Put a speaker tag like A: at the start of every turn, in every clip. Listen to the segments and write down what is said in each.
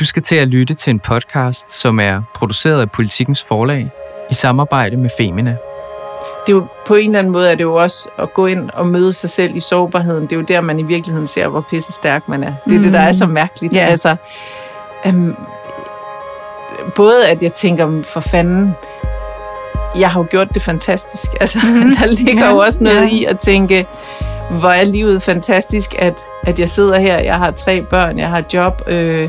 A: Du skal til at lytte til en podcast, som er produceret af Politikens Forlag i samarbejde med Femina.
B: Det er jo på en eller anden måde er det jo også at gå ind og møde sig selv i sårbarheden. Det er jo der, man i virkeligheden ser, hvor pisse stærk man er. Det er mm. det, der er så mærkeligt.
C: Ja.
B: Altså, øhm, både at jeg tænker, for fanden, jeg har jo gjort det fantastisk. Altså, mm. der ligger
C: Ja,
B: jo også noget
C: ja.
B: i at tænke, hvor er livet fantastisk, at, at jeg sidder her, jeg har tre børn, jeg har job, øh,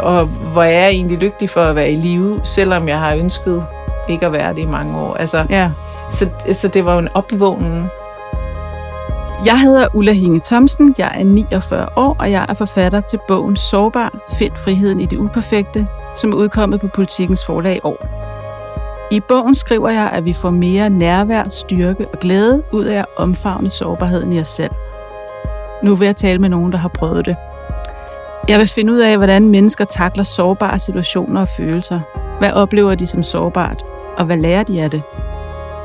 B: og hvor er jeg egentlig lykkelig for at være i live, selvom jeg har ønsket ikke at være det i mange år. Altså,
C: Ja.
B: så, så det var jo en opvågning.
C: Jeg hedder Ulla Hinge Thomsen, jeg er 49 år, og jeg er forfatter til bogen Sårbar, Find friheden i det uperfekte, som er udkommet på Politikens forlag i år. I bogen skriver jeg, at vi får mere nærvær, styrke og glæde ud af at omfavne sårbarheden i os selv. Nu vil jeg tale med nogen, der har prøvet det. Jeg vil finde ud af, hvordan mennesker takler sårbare situationer og følelser. Hvad oplever de som sårbart, og hvad lærer de af det?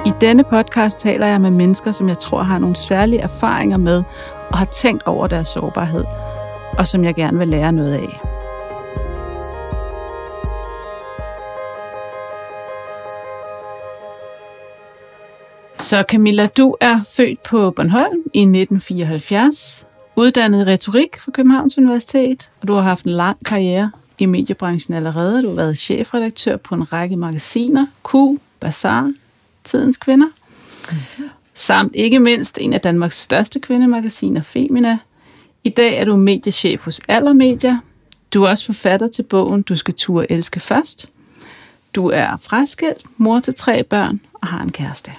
C: I denne podcast taler jeg med mennesker, som jeg tror har nogle særlige erfaringer med og har tænkt over deres sårbarhed, og som jeg gerne vil lære noget af. Så Camilla, du er født på Bornholm i 1974, uddannet i retorik fra Københavns Universitet, og du har haft en lang karriere i mediebranchen allerede. Du har været chefredaktør på en række magasiner, Q, Bazaar, Tidens Kvinder, samt ikke mindst en af Danmarks største kvindemagasiner, Femina. I dag er du mediechef hos Allermedia. Du er også forfatter til bogen Du skal turde elske først. Du er fraskilt, mor til tre børn og har en kæreste.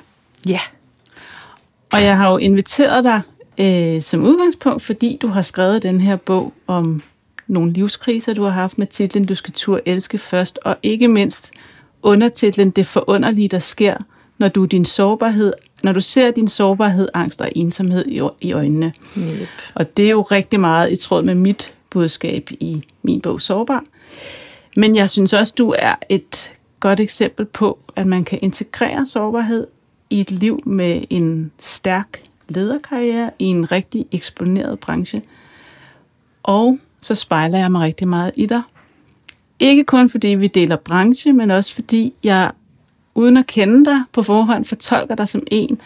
B: Ja.
C: Og jeg har jo inviteret dig øh, som udgangspunkt, fordi du har skrevet den her bog om nogle livskriser, du har haft med titlen Du skal turde elske først, og ikke mindst undertitlen Det forunderlige, der sker, når du, din sårbarhed, når du ser din sårbarhed, angst og ensomhed i, i øjnene.
B: Yep.
C: Og det er jo rigtig meget i tråd med mit budskab i min bog Sårbar. Men jeg synes også, du er et godt eksempel på, at man kan integrere sårbarhed i et liv med en stærk lederkarriere i en rigtig eksponeret branche. Og så spejler jeg mig rigtig meget i dig. Ikke kun fordi vi deler branche, men også fordi jeg uden at kende dig på forhånd fortolker dig som en,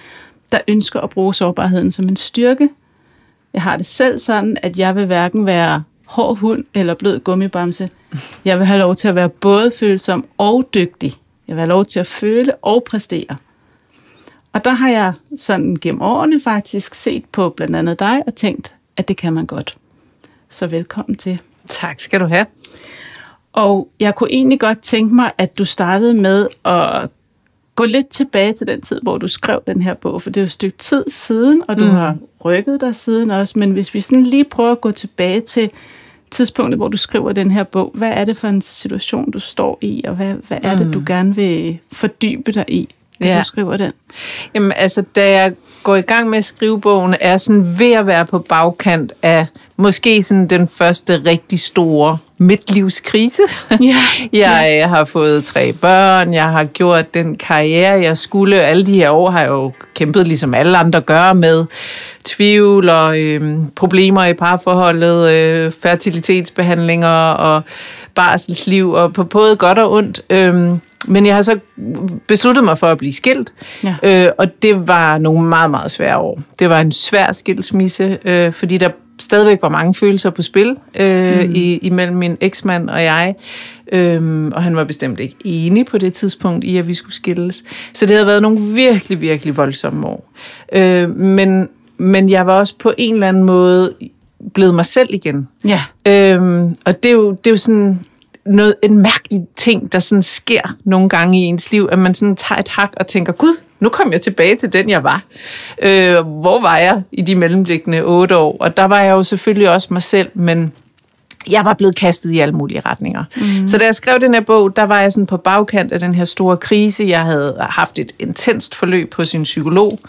C: der ønsker at bruge sårbarheden som en styrke. Jeg har det selv sådan, at jeg vil hverken være hård hund eller blød gummibamse. Jeg vil have lov til at være både følsom og dygtig. Jeg vil have lov til at føle og præstere. Og der har jeg sådan gennem årene faktisk set på blandt andet dig og tænkt, at det kan man godt. Så velkommen til.
B: Tak skal du have.
C: Og jeg kunne egentlig godt tænke mig, at du startede med at gå lidt tilbage til den tid, hvor du skrev den her bog, for det er jo et stykke tid siden, og du mm. har rykket dig siden også, men hvis vi sådan lige prøver at gå tilbage til tidspunktet, hvor du skriver den her bog, hvad er det for en situation, du står i, og hvad, hvad er det, du gerne vil fordybe dig i, da
B: Ja.
C: du skriver den?
B: Jamen, altså, da jeg går i gang med at skrive bogen, er sådan ved at være på bagkant af måske sådan den første rigtig store midtlivskrise.
C: Ja.
B: Jeg øh, har fået tre børn, jeg har gjort den karriere, jeg skulle. Alle de her år har jeg jo kæmpet, ligesom alle andre gør, med tvivl og øh, problemer i parforholdet, øh, fertilitetsbehandlinger og barselsliv, og på både godt og ondt. Øh, men jeg har så besluttet mig for at blive skilt,
C: Ja.
B: øh, og det var nogle meget, meget svære år. Det var en svær skilsmisse, øh, fordi der stadigvæk var mange følelser på spil øh, mm. i, imellem min eksmand og jeg. Øhm, og han var bestemt ikke enig på det tidspunkt i, at vi skulle skilles. Så det havde været nogle virkelig, virkelig voldsomme år. Øh, men, men jeg var også på en eller anden måde blevet mig selv igen.
C: Ja.
B: Øhm, og det er, jo, det er jo sådan noget, en mærkelig ting, der sådan sker nogle gange i ens liv, at man sådan tager et hak og tænker, gud, nu kom jeg tilbage til den, jeg var. Øh, hvor var jeg i de mellemliggende otte år? Og der var jeg jo selvfølgelig også mig selv, men jeg var blevet kastet i alle mulige retninger. Mm. Så da jeg skrev den her bog, der var jeg sådan på bagkant af den her store krise. Jeg havde haft et intenst forløb hos en psykolog.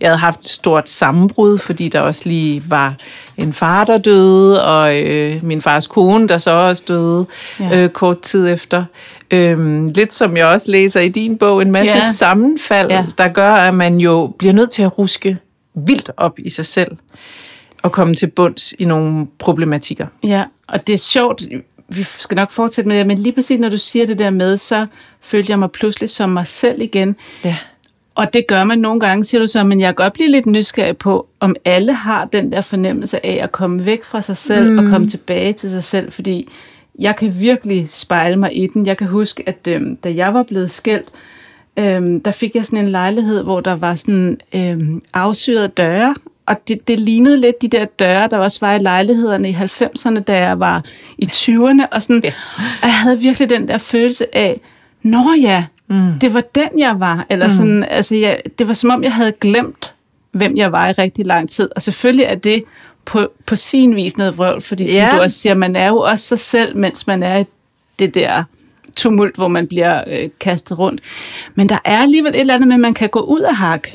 B: Jeg havde haft et stort sammenbrud, fordi der også lige var en far, der døde, og øh, min fars kone, der så også døde
C: Ja.
B: øh, kort tid efter. Øhm, lidt som jeg også læser i din bog, en masse
C: Ja.
B: sammenfald,
C: Ja.
B: der gør, at man jo bliver nødt til at ruske vildt op i sig selv og komme til bunds i nogle problematikker.
C: Ja, og det er sjovt. vi skal nok fortsætte med det, men lige præcis når du siger det der med, så følte jeg mig pludselig som mig selv igen.
B: Ja.
C: Og det gør man nogle gange, siger du så, men jeg kan godt blive lidt nysgerrig på, om alle har den der fornemmelse af at komme væk fra sig selv mm. og komme tilbage til sig selv, fordi jeg kan virkelig spejle mig i den. Jeg kan huske, at øhm, da jeg var blevet skældt, øhm, der fik jeg sådan en lejlighed, hvor der var sådan øhm, afsyrede døre, og det, det lignede lidt de der døre, der også var i lejlighederne i 90'erne, da jeg var i 20'erne, og sådan,
B: Ja.
C: og jeg havde virkelig den der følelse af, nå ja, mm. det var den, jeg var. Eller sådan, altså, jeg, det var som om, jeg havde glemt, hvem jeg var i rigtig lang tid. Og selvfølgelig er det på, på sin vis noget vrøvl, fordi som
B: Ja.
C: du også siger, man er jo også sig selv, mens man er i det der tumult, hvor man bliver øh, kastet rundt. Men der er alligevel et eller andet med, at man kan gå ud af hak.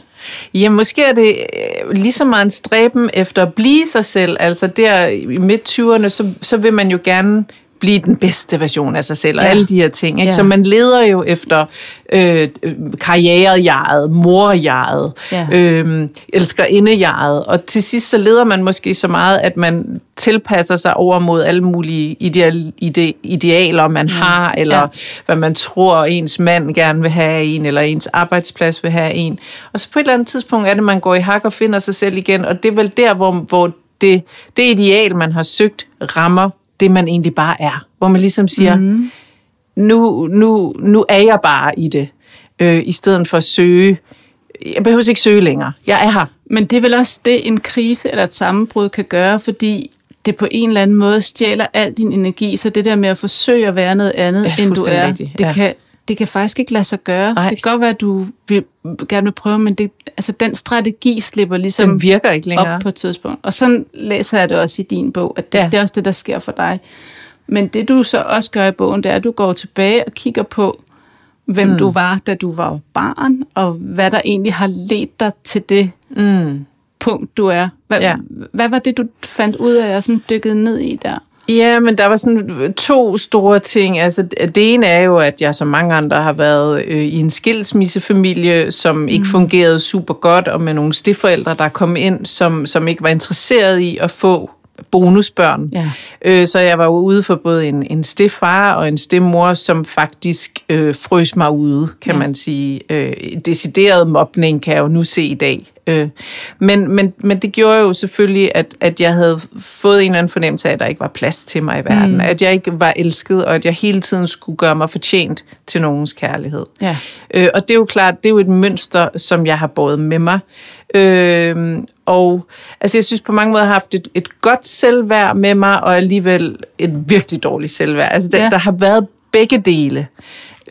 B: Ja, måske er det øh, lige så meget en stræben efter at blive sig selv. Altså der i midt-20'erne, så, så vil man jo gerne blive den bedste version af sig selv, og
C: Ja.
B: alle de her ting. Ikke?
C: Ja.
B: Så man leder jo efter øh, karrierejaret, morjaret,
C: Ja.
B: øh, elskerindejagt, og til sidst så leder man måske så meget, at man tilpasser sig over mod alle mulige ideal, ide, idealer, man har, eller
C: Ja.
B: ja. hvad man tror, ens mand gerne vil have en, eller ens arbejdsplads vil have en. Og så på et eller andet tidspunkt er det, man går i hak og finder sig selv igen, og det er vel der, hvor, hvor det, det ideal, man har søgt, rammer det, man egentlig bare er. Hvor man ligesom siger, mm. nu, nu, nu er jeg bare i det, øh, i stedet for at søge. Jeg behøver ikke søge længere. Jeg er her.
C: Men det er vel også det, en krise eller et sammenbrud kan gøre, fordi det på en eller anden måde stjæler al din energi, så det der med at forsøge at være noget andet,
B: Ja,
C: end du er, det,
B: ja.
C: kan, det kan faktisk ikke lade sig gøre.
B: Nej.
C: Det kan godt være, at du vil, gerne vil prøve, men det, altså, den strategi slipper ligesom
B: Den virker ikke længere.
C: op på et tidspunkt. Og sådan læser jeg det også i din bog, at det, ja. Det er også det, der sker for dig. Men det du så også gør i bogen, det er, at du går tilbage og kigger på, hvem mm. du var, da du var barn, og hvad der egentlig har ledt dig til det
B: Mm.
C: punkt, du er. Hvad. Ja. hvad var det, du fandt ud af og sådan dykkede ned i der?
B: Ja, men der var sådan to store ting. Altså, det ene er jo, at jeg som mange andre har været øh, i en skilsmissefamilie, som ikke fungerede super godt, og med nogle stifforældre, der kom ind, som, som ikke var interesseret i at få bonusbørn.
C: Ja.
B: Øh, så jeg var jo ude for både en, en steffar og en stemmor, som faktisk øh, frøs mig ude, kan
C: ja.
B: man sige. Øh, decideret mobning kan jeg jo nu se i dag. Øh, men, men, men det gjorde jo selvfølgelig, at, at jeg havde fået en eller anden fornemmelse af, at der ikke var plads til mig i verden. Mm. At jeg ikke var elsket, og at jeg hele tiden skulle gøre mig fortjent til nogens kærlighed.
C: Ja.
B: Øh, og det er jo klart, det er jo et mønster, som jeg har båret med mig. Øh, og altså, jeg synes på mange måder, jeg har haft et, et godt selvværd med mig, og alligevel et virkelig dårligt selvværd. Altså, der,
C: ja.
B: der har været begge dele.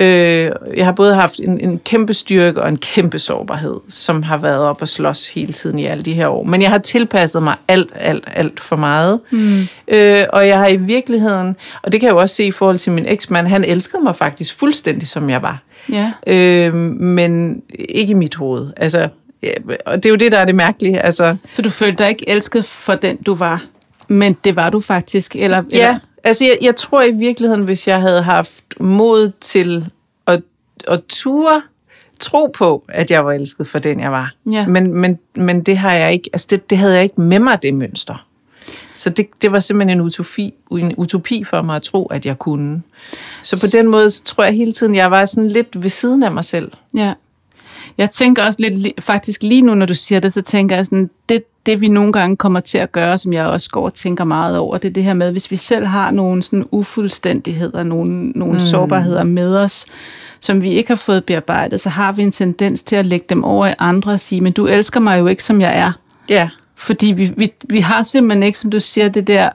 B: Øh, jeg har både haft en, en kæmpe styrke og en kæmpe sårbarhed, som har været op og slås hele tiden i alle de her år. Men jeg har tilpasset mig alt, alt, alt for meget. Mm. Øh, og jeg har i virkeligheden, og det kan jeg jo også se i forhold til min eksmand, han elskede mig faktisk fuldstændig, som jeg var.
C: Ja.
B: Øh, men ikke i mit hoved. Altså, ja, og det er jo det, der er det mærkelige. Altså,
C: Så du følte dig ikke elsket for den, du var, men det var du faktisk? Eller,
B: ja,
C: eller?
B: Altså jeg, jeg tror i virkeligheden, hvis jeg havde haft mod til at, at ture, tro på, at jeg var elsket for den, jeg var.
C: Ja.
B: Men, men, men det har jeg ikke, altså det, det havde jeg ikke med mig, det mønster. Så det, det var simpelthen en utopi, en utopi for mig at tro, at jeg kunne. Så på den måde så tror jeg hele tiden, jeg var sådan lidt ved siden af mig selv.
C: Ja. Jeg tænker også lidt, li- faktisk lige nu, når du siger det, så tænker jeg sådan, det, det vi nogle gange kommer til at gøre, som jeg også går og tænker meget over, det er det her med, hvis vi selv har nogle sådan ufuldstændigheder, nogle, nogle mm. sårbarheder med os, som vi ikke har fået bearbejdet, så har vi en tendens til at lægge dem over i andre og sige, men du elsker mig jo ikke, som jeg er.
B: Ja,
C: Fordi vi, vi, vi har simpelthen ikke, som du siger, det der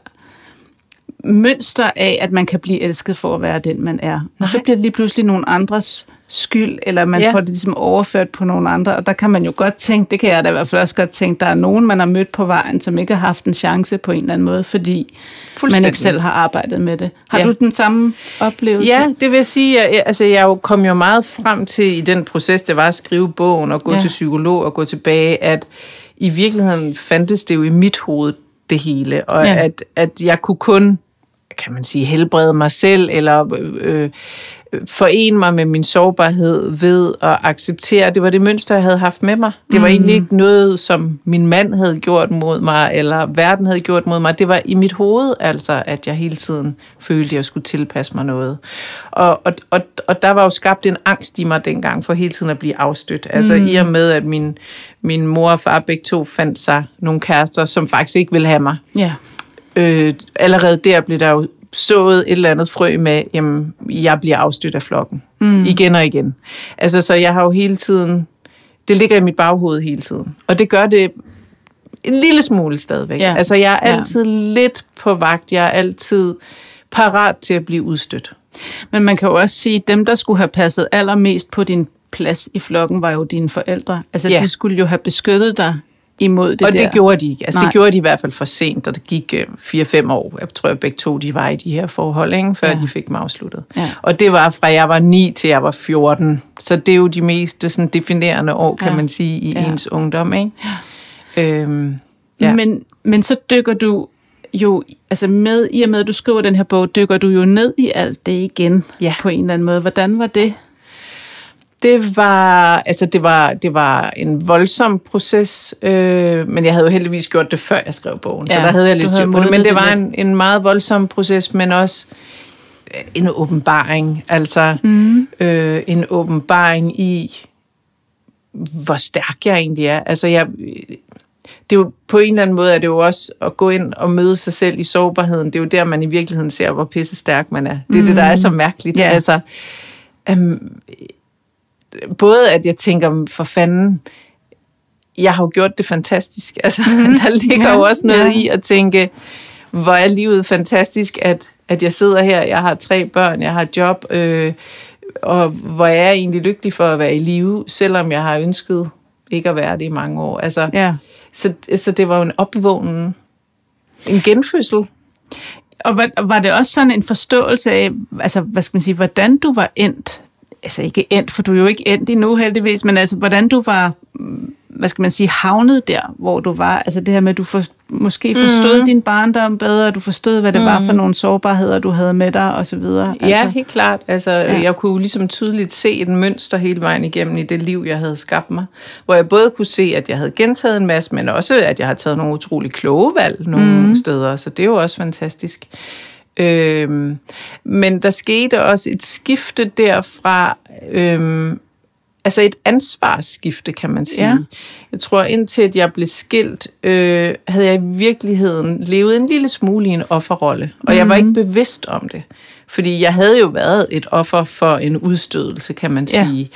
C: mønster af, at man kan blive elsket for at være den, man er. Og så
B: Nej.
C: bliver det lige pludselig nogle andres skyld, eller man ja. Får det ligesom overført på nogle andre, og der kan man jo godt tænke, det kan jeg da i hvert fald også godt tænke, der er nogen, man har mødt på vejen, som ikke har haft en chance på en eller anden måde, fordi man ikke selv har arbejdet med det. Har ja. Du den samme oplevelse?
B: Ja, det vil sige, at jeg, altså, jeg jo kom jo meget frem til i den proces, det var at skrive bogen og gå
C: Ja.
B: til psykolog og gå tilbage, at i virkeligheden fandtes det jo i mit hoved det hele, og
C: Ja.
B: ja. at, at jeg kunne kun, kan man sige, helbrede mig selv, eller øh, forene mig med min sårbarhed ved at acceptere, det var det mønster, jeg havde haft med mig. Det var
C: Mm.
B: egentlig ikke noget, som min mand havde gjort mod mig, eller verden havde gjort mod mig. Det var i mit hoved, altså, at jeg hele tiden følte, at jeg skulle tilpasse mig noget. Og, og, og, og der var jo skabt en angst i mig dengang, for hele tiden at blive afstødt. Altså
C: Mm.
B: i og med, at min, min mor og far begge to fandt sig nogle kærester, som faktisk ikke ville have mig
C: Ja.
B: øh, allerede der blev der jo sået et eller andet frø med, jamen, jeg bliver afstødt af flokken. Mm. Igen og igen. Altså, så jeg har jo hele tiden, det ligger i mit baghoved hele tiden. Og det gør det en lille smule stadigvæk.
C: Ja.
B: Altså, jeg er
C: Ja.
B: altid lidt på vagt. Jeg er altid parat til at blive udstødt.
C: Men man kan jo også sige, at dem, der skulle have passet allermest på din plads i flokken, var jo dine forældre. Altså,
B: Ja.
C: de skulle jo have beskyttet dig imod det
B: og
C: der.
B: det gjorde de ikke. Altså,
C: Nej.
B: det gjorde de i hvert fald for sent, og det gik øh, 4-5 år. Jeg tror, at begge to de var i de her forhold, ikke? før
C: Ja.
B: ja. de fik mig afsluttet.
C: Ja.
B: Og det var fra jeg var 9 til jeg var 14. Så det er jo de mest sådan, definerende år, kan
C: Ja.
B: man sige, i
C: Ja.
B: ja. ens ungdom. Ikke? Øhm, ja.
C: Men, men så dykker du jo, altså med, i og med, at du skriver den her bog, dykker du jo ned i alt det igen
B: Ja.
C: på en eller anden måde. Hvordan var det?
B: Det var, altså det var, det var en voldsom proces, øh, men jeg havde jo heldigvis gjort det, før jeg skrev bogen, så
C: Ja,
B: der havde jeg lidt styr på det. Men det var en, en meget voldsom proces, men også øh, en åbenbaring. Altså mm. øh, en åbenbaring i, hvor stærk jeg egentlig er. Altså jeg, det er jo på en eller anden måde, er det jo også at gå ind og møde sig selv i sårbarheden. Det er jo der, man i virkeligheden ser, hvor pisse stærk man er. Det er mm. det, der er så mærkeligt.
C: Ja.
B: Altså, øhm, både at jeg tænker, for fanden, jeg har jo gjort det fantastisk. Altså, der ligger
C: Ja,
B: jo også noget
C: ja.
B: i at tænke, hvor er livet fantastisk, at, at jeg sidder her, jeg har tre børn, jeg har job, øh, og hvor er jeg egentlig lykkelig for at være i live, selvom jeg har ønsket ikke at være det i mange år. Altså,
C: Ja.
B: så, så det var jo en opvågning, en genfødsel.
C: Og var, var det også sådan en forståelse af, altså, hvad skal man sige, hvordan du var endt? Altså ikke endt, for du er jo ikke endt endnu heldigvis, men altså, hvordan du var, mm, hvad skal man sige, havnet der, hvor du var. Altså det her med, at du for, måske forstod mm. din barndom bedre, du forstod, hvad det mm. var for nogle sårbarheder, du havde med dig, og så videre.
B: Ja,
C: Altså,
B: helt klart. Altså,
C: Ja.
B: ja. Jeg kunne ligesom tydeligt se et mønster hele vejen igennem i det liv, jeg havde skabt mig. Hvor jeg både kunne se, at jeg havde gentaget en masse, men også, at jeg har taget nogle utrolig kloge valg nogle mm. steder. Så det er jo også fantastisk. Øhm, men der skete også et skifte derfra, øhm, altså et ansvarsskifte, kan man sige.
C: Ja.
B: Ja. Jeg tror, indtil at jeg blev skilt, øh, havde jeg i virkeligheden levet en lille smule i en offerrolle. Og mm. jeg var ikke bevidst om det. Fordi jeg havde jo været et offer for en udstødelse, kan man
C: Ja.
B: sige.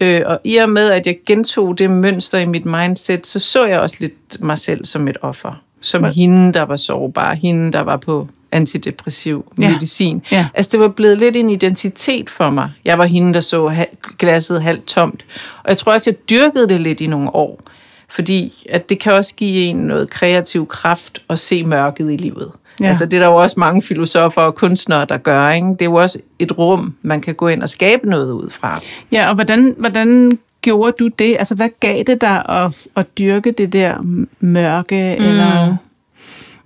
B: Øh, og i og med, at jeg gentog det mønster i mit mindset, så så jeg også lidt mig selv som et offer. Som hende, der var sårbar. Hende, der var på antidepressiv
C: Ja.
B: medicin.
C: Ja.
B: Altså, det var blevet lidt en identitet for mig. Jeg var hende, der så glasset halvt tomt. Og jeg tror også, jeg dyrkede det lidt i nogle år. Fordi at det kan også give en noget kreativ kraft at se mørket i livet.
C: Ja.
B: Altså, det er der jo også mange filosofer og kunstnere, der gør. Ikke? Det er jo også et rum, man kan gå ind og skabe noget ud fra.
C: Ja, og hvordan, hvordan gjorde du det? Altså, hvad gav det dig at, at dyrke det der mørke? Mm. Eller,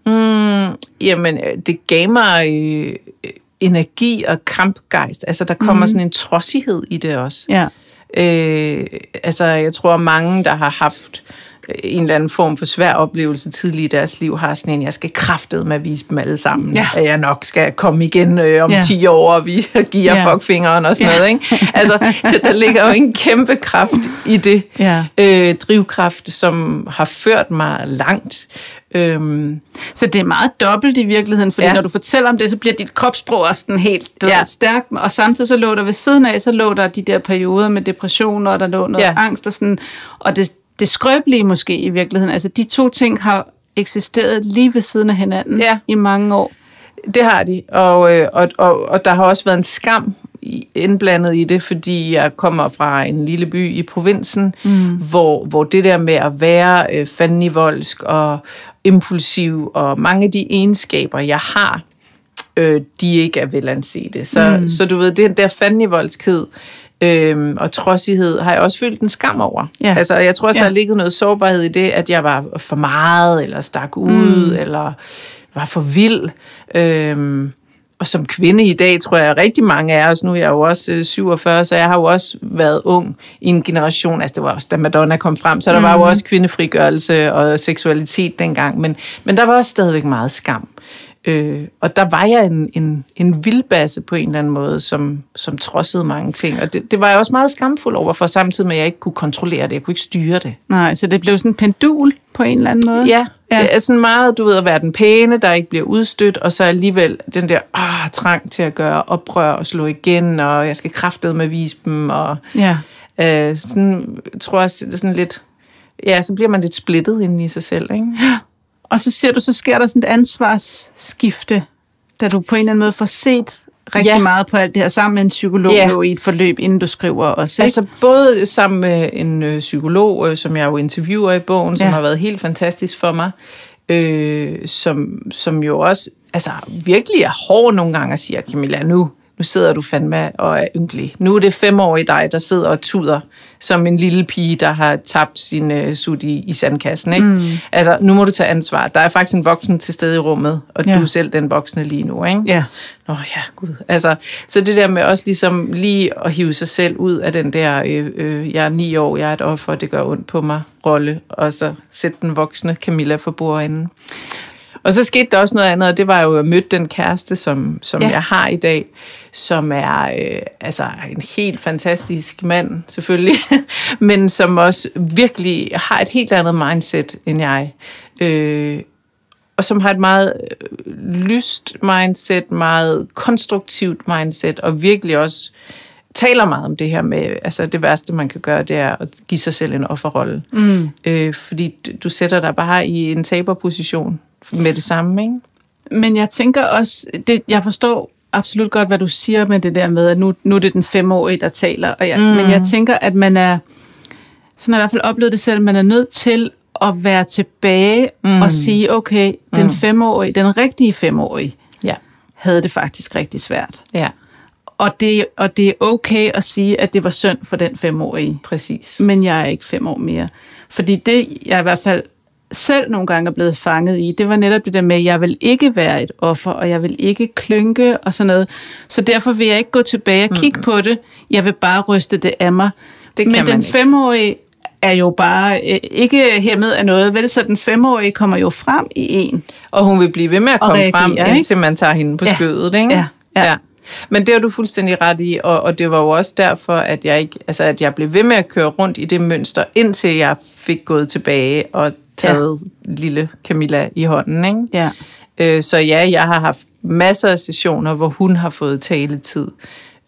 B: Mm, jamen, øh, det gav mig øh, energi og kampgejst. Altså, der kommer mm. sådan en trodsighed i det også.
C: ja.
B: Øh, altså, jeg tror, mange, der har haft øh, en eller anden form for svær oplevelse tidligt i deres liv, har sådan en, jeg skal kraftet med at vise dem alle sammen,
C: Ja.
B: at jeg nok skal komme igen øh, om
C: Ja.
B: ja. 10 år og vise og give jer
C: Ja.
B: fuckfingeren og sådan
C: Ja.
B: noget. Ikke? Altså, så der ligger jo en kæmpe kraft i det.
C: Ja.
B: Øh, drivkraft, som har ført mig langt. Øhm,
C: Så det er meget dobbelt i virkeligheden, fordi ja. Når du fortæller om det, så bliver dit kropssprog også sådan helt du
B: Ja.
C: ved, stærkt, og samtidig så lå der ved siden af, så lå der de der perioder med depression, og der lå noget ja. Angst og sådan, og det, det skrøbelige måske i virkeligheden, altså de to ting har eksisteret lige ved siden af hinanden
B: Ja.
C: i mange år.
B: Det har de, og, øh, og, og, og der har også været en skam i- indblandet i det, fordi jeg kommer fra en lille by i provinsen, mm. hvor, hvor det der med at være øh, fandenivoldsk og impulsiv, og mange af de egenskaber, jeg har, øh, de ikke er velansete. Så, mm. så du ved, den der fandenivoldskhed øh, og trodsighed har jeg også følt en skam over.
C: Ja.
B: Altså, jeg tror også,
C: Ja.
B: der har ligget noget sårbarhed i det, at jeg var for meget, eller stak ud, mm. eller var for vild. Øhm, og som kvinde i dag, tror jeg, rigtig mange af os, nu er jeg jo også øh, 47, så jeg har jo også været ung i en generation, altså det var også, da Madonna kom frem, så der mm. var jo også kvindefrigørelse og seksualitet dengang, men, men der var også stadigvæk meget skam. Øh, og der var jeg en, en, en vildbasse på en eller anden måde, som, som trodsede mange ting. Og det, det var jeg også meget skamfuld over, for samtidig med, at jeg ikke kunne kontrollere det. Jeg kunne ikke styre det.
C: Nej, så det blev sådan en pendul på en eller anden måde?
B: Ja, ja. det er sådan meget, du ved, at være den pæne, der ikke bliver udstødt, og så alligevel den der ah, trang til at gøre oprør og slå igen, og jeg skal kraftede med vise dem, og
C: Ja.
B: øh, sådan, tror jeg, sådan lidt, ja, så bliver man lidt splittet inde i sig selv, ikke?
C: Og så ser du, så sker der sådan et ansvarsskifte, da du på en eller anden måde får set rigtig
B: Ja.
C: meget på alt det her sammen med en psykolog
B: Ja.
C: jo i et forløb, inden du skriver også, ikke?
B: Altså både sammen med en øh, psykolog, øh, som jeg jo interviewer i bogen, som
C: Ja.
B: har været helt fantastisk for mig, øh, som, som jo også altså, virkelig er hård nogle gange og siger, Camilla, nu, nu sidder du fandme og er ynkelig. Nu er det femårige dig, der sidder og tuder som en lille pige, der har tabt sin øh, sut i, i sandkassen. Ikke? Mm. Altså, nu må du tage ansvar. Der er faktisk en voksen til stede i rummet, og. Ja. du er selv den voksne lige nu. Ikke?
C: Ja.
B: Nå ja, gud. Altså, så det der med også ligesom lige at hive sig selv ud af den der, øh, øh, jeg er ni år, jeg er et offer, det gør ondt på mig, rolle, og så sætte den voksne Camilla for bordenden. Og så skete der også noget andet, og det var jo at møde den kæreste, som, som ja. Jeg har i dag, som er øh, altså en helt fantastisk mand, selvfølgelig, men som også virkelig har et helt andet mindset end jeg. Øh, og som har et meget øh, lyst mindset, meget konstruktivt mindset, og virkelig også taler meget om det her med, altså det værste, man kan gøre, det er at give sig selv en offerrolle. Mm. Øh, fordi du- du sætter dig bare i en taberposition med det samme, ikke?
C: Men jeg tænker også, det, jeg forstår absolut godt, hvad du siger med det der med, at nu, nu er det den femårige, der taler. Og jeg, mm. Men jeg tænker, at man er, sådan har jeg i hvert fald oplevet det selv, man er nødt til at være tilbage mm. og sige, okay, den femårige, den rigtige femårige,
B: Ja.
C: havde det faktisk rigtig svært.
B: Ja,
C: Og det, og det er okay at sige, at det var synd for den femårige.
B: præcis.
C: Men jeg er ikke fem år mere. Fordi det, jeg i hvert fald selv nogle gange er blevet fanget i, det var netop det der med, at jeg vil ikke være et offer, og jeg vil ikke klynke og sådan noget. Så derfor vil jeg ikke gå tilbage og kigge mm. på det. Jeg vil bare ryste det af mig.
B: Det
C: Men den
B: ikke.
C: femårige er jo bare øh, ikke hæmmet af noget, vel? Så den femårige kommer jo frem i en.
B: Og hun vil blive ved med at komme
C: reagere,
B: frem,
C: ikke?
B: indtil man tager hende på
C: Ja.
B: skødet, ikke?
C: Ja, ja.
B: ja. Men det har du fuldstændig ret i, og, og det var jo også derfor, at jeg ikke, altså at jeg blev ved med at køre rundt i det mønster, indtil jeg fik gået tilbage og taget ja. lille Camilla i hånden, ikke?
C: Ja.
B: Øh, så ja, jeg har haft masser af sessioner, hvor hun har fået taletid.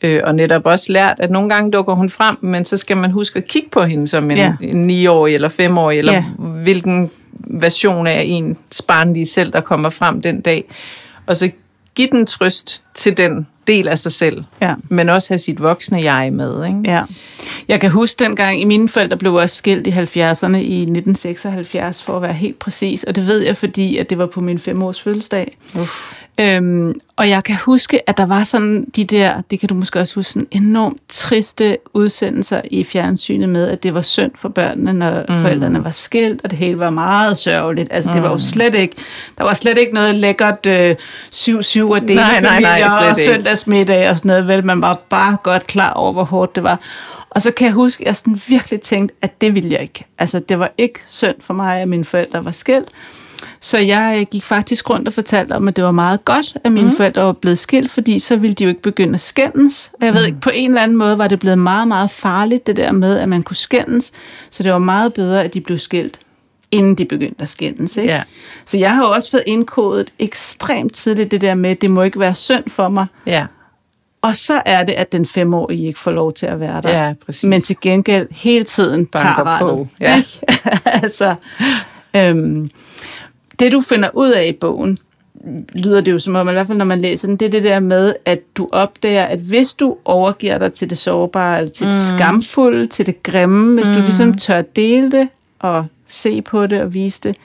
B: Øh, og netop også lært, at nogle gange dukker hun frem, men så skal man huske at kigge på hende som en,
C: Ja.
B: en 9-årig eller 5-årig, eller
C: Ja.
B: hvilken version af en barnlige selv, der kommer frem den dag. Og så give den trøst til den del af sig selv,
C: Ja.
B: men også have sit voksne jeg med. Ikke?
C: Ja. Jeg kan huske dengang, i mine forældre blev også skilt i 70'erne i 1976, for at være helt præcis. Og det ved jeg, fordi at det var på min femårs fødselsdag.
B: Uff.
C: Øhm, og jeg kan huske, at der var sådan de der, det kan du måske også huske, sådan enormt triste udsendelser i fjernsynet med, at det var synd for børnene, når mm. forældrene var skilt, og det hele var meget sørgeligt. Altså, det var jo slet ikke, der var slet ikke noget lækkert øh, 7-7 og dele
B: Nej, nej, nej,
C: og søndagsmiddag og sådan noget, vel, man var bare godt klar over, hvor hårdt det var. Og så kan jeg huske, at jeg sådan virkelig tænkte, at det ville jeg ikke. Altså, det var ikke synd for mig, at mine forældre var skilt. Så jeg øh, gik faktisk rundt og fortalte om, at det var meget godt, at mine mm. forældre var blevet skilt, fordi så ville de jo ikke begynde at skændes. Og jeg ved ikke, på en eller anden måde var det blevet meget, meget farligt, det der med, at man kunne skændes. Så det var meget bedre, at de blev skilt, inden de begyndte at skændes. Ikke?
B: Ja.
C: Så jeg har jo også fået indkodet ekstremt tidligt det der med, at det må ikke være synd for mig.
B: Ja,
C: Og så er det, at den femårige ikke får lov til at være der.
B: Ja, præcis.
C: Men til gengæld hele tiden
B: Banker
C: tager
B: på, ja.
C: altså, øhm, det du finder ud af i bogen, lyder det jo som om, i hvert fald når man læser den, det er det der med, at du opdager, at hvis du overgiver dig til det sårbare, eller til det
B: Mm.
C: skamfulde, til det grimme, hvis du ligesom tør dele det, og se på det og vise det,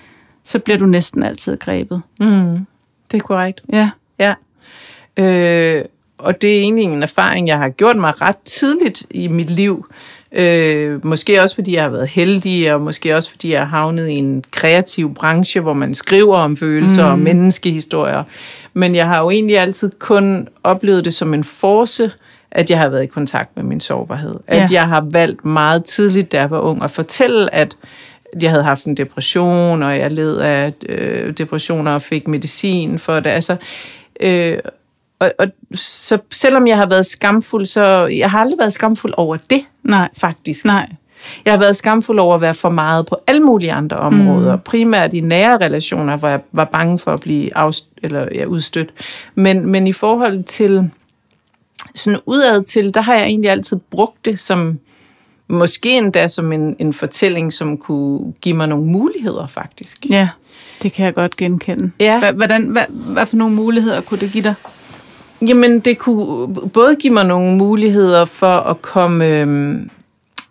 C: så bliver du næsten altid grebet.
B: mm, det er korrekt.
C: Ja.
B: Ja. Øh, og det er egentlig en erfaring, jeg har gjort mig ret tidligt i mit liv. Øh, måske også fordi jeg har været heldig, og måske også fordi jeg har havnet i en kreativ branche, hvor man skriver om følelser mm. og menneskehistorier. Men jeg har jo egentlig altid kun oplevet det som en force, at jeg har været i kontakt med min sårbarhed. At
C: Ja.
B: jeg har valgt meget tidligt, da jeg var ung, at fortælle, at jeg havde haft en depression, og jeg led af øh, depressioner og fik medicin for det. Altså, øh, og, og så selvom jeg har været skamfuld, så jeg har aldrig været skamfuld over det,
C: Nej.
B: faktisk.
C: Nej.
B: Jeg har været skamfuld over at være for meget på alle mulige andre områder. Mm. Primært i nære relationer, hvor jeg var bange for at blive afst- eller, ja, udstødt. Men, men i forhold til sådan udad til, der har jeg egentlig altid brugt det som, måske endda som en, en fortælling, som kunne give mig nogle muligheder, faktisk.
C: Ja, det kan jeg godt genkende.
B: Ja.
C: Hvordan, hvad, hvad for nogle muligheder kunne det give dig?
B: Jamen, det kunne både give mig nogle muligheder for at komme, øhm,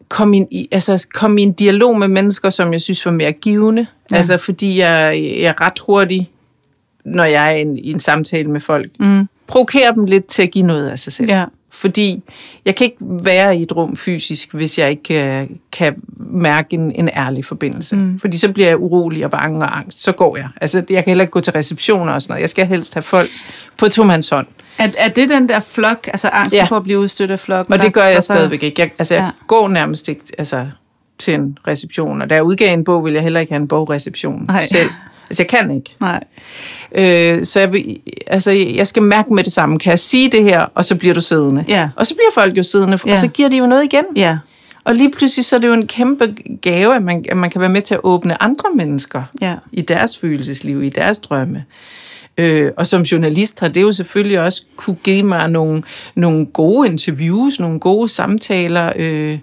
B: komme, ind i, altså, komme i en dialog med mennesker, som jeg synes var mere givende. Ja. Altså, fordi jeg, jeg er ret hurtig, når jeg er i en, i en samtale med folk. Mm. Provokerer dem lidt til at give noget af sig selv.
C: Ja.
B: Fordi jeg kan ikke være i et rum fysisk, hvis jeg ikke øh, kan mærke en, en ærlig forbindelse. Mm. Fordi så bliver jeg urolig og bange og angst. Så går jeg. Altså, jeg kan heller ikke gå til receptioner og sådan noget. Jeg skal helst have folk på tomands hånd.
C: Er, er det den der flok, altså angsten
B: Ja.
C: for at blive udstødt af flokken?
B: Og det
C: der-
B: gør
C: der
B: jeg
C: så-
B: stadigvæk ikke. Jeg, altså, jeg
C: Ja.
B: går nærmest ikke altså, til en reception. Og da jeg udgav en bog, ville jeg heller ikke have en bogreception
C: Nej.
B: selv. Altså, jeg kan ikke.
C: Nej.
B: Øh, så jeg, vil, altså, jeg skal mærke med det samme. Kan jeg sige det her, og så bliver du siddende?
C: Ja.
B: Og så bliver folk jo siddende,
C: Ja.
B: og så giver de jo noget igen.
C: Ja.
B: Og lige pludselig så er det jo en kæmpe gave, at man, at man kan være med til at åbne andre mennesker
C: Ja.
B: i deres følelsesliv, i deres drømme. Øh, og som journalist har det jo selvfølgelig også kunne give mig nogle, nogle gode interviews, nogle gode samtaler, øh,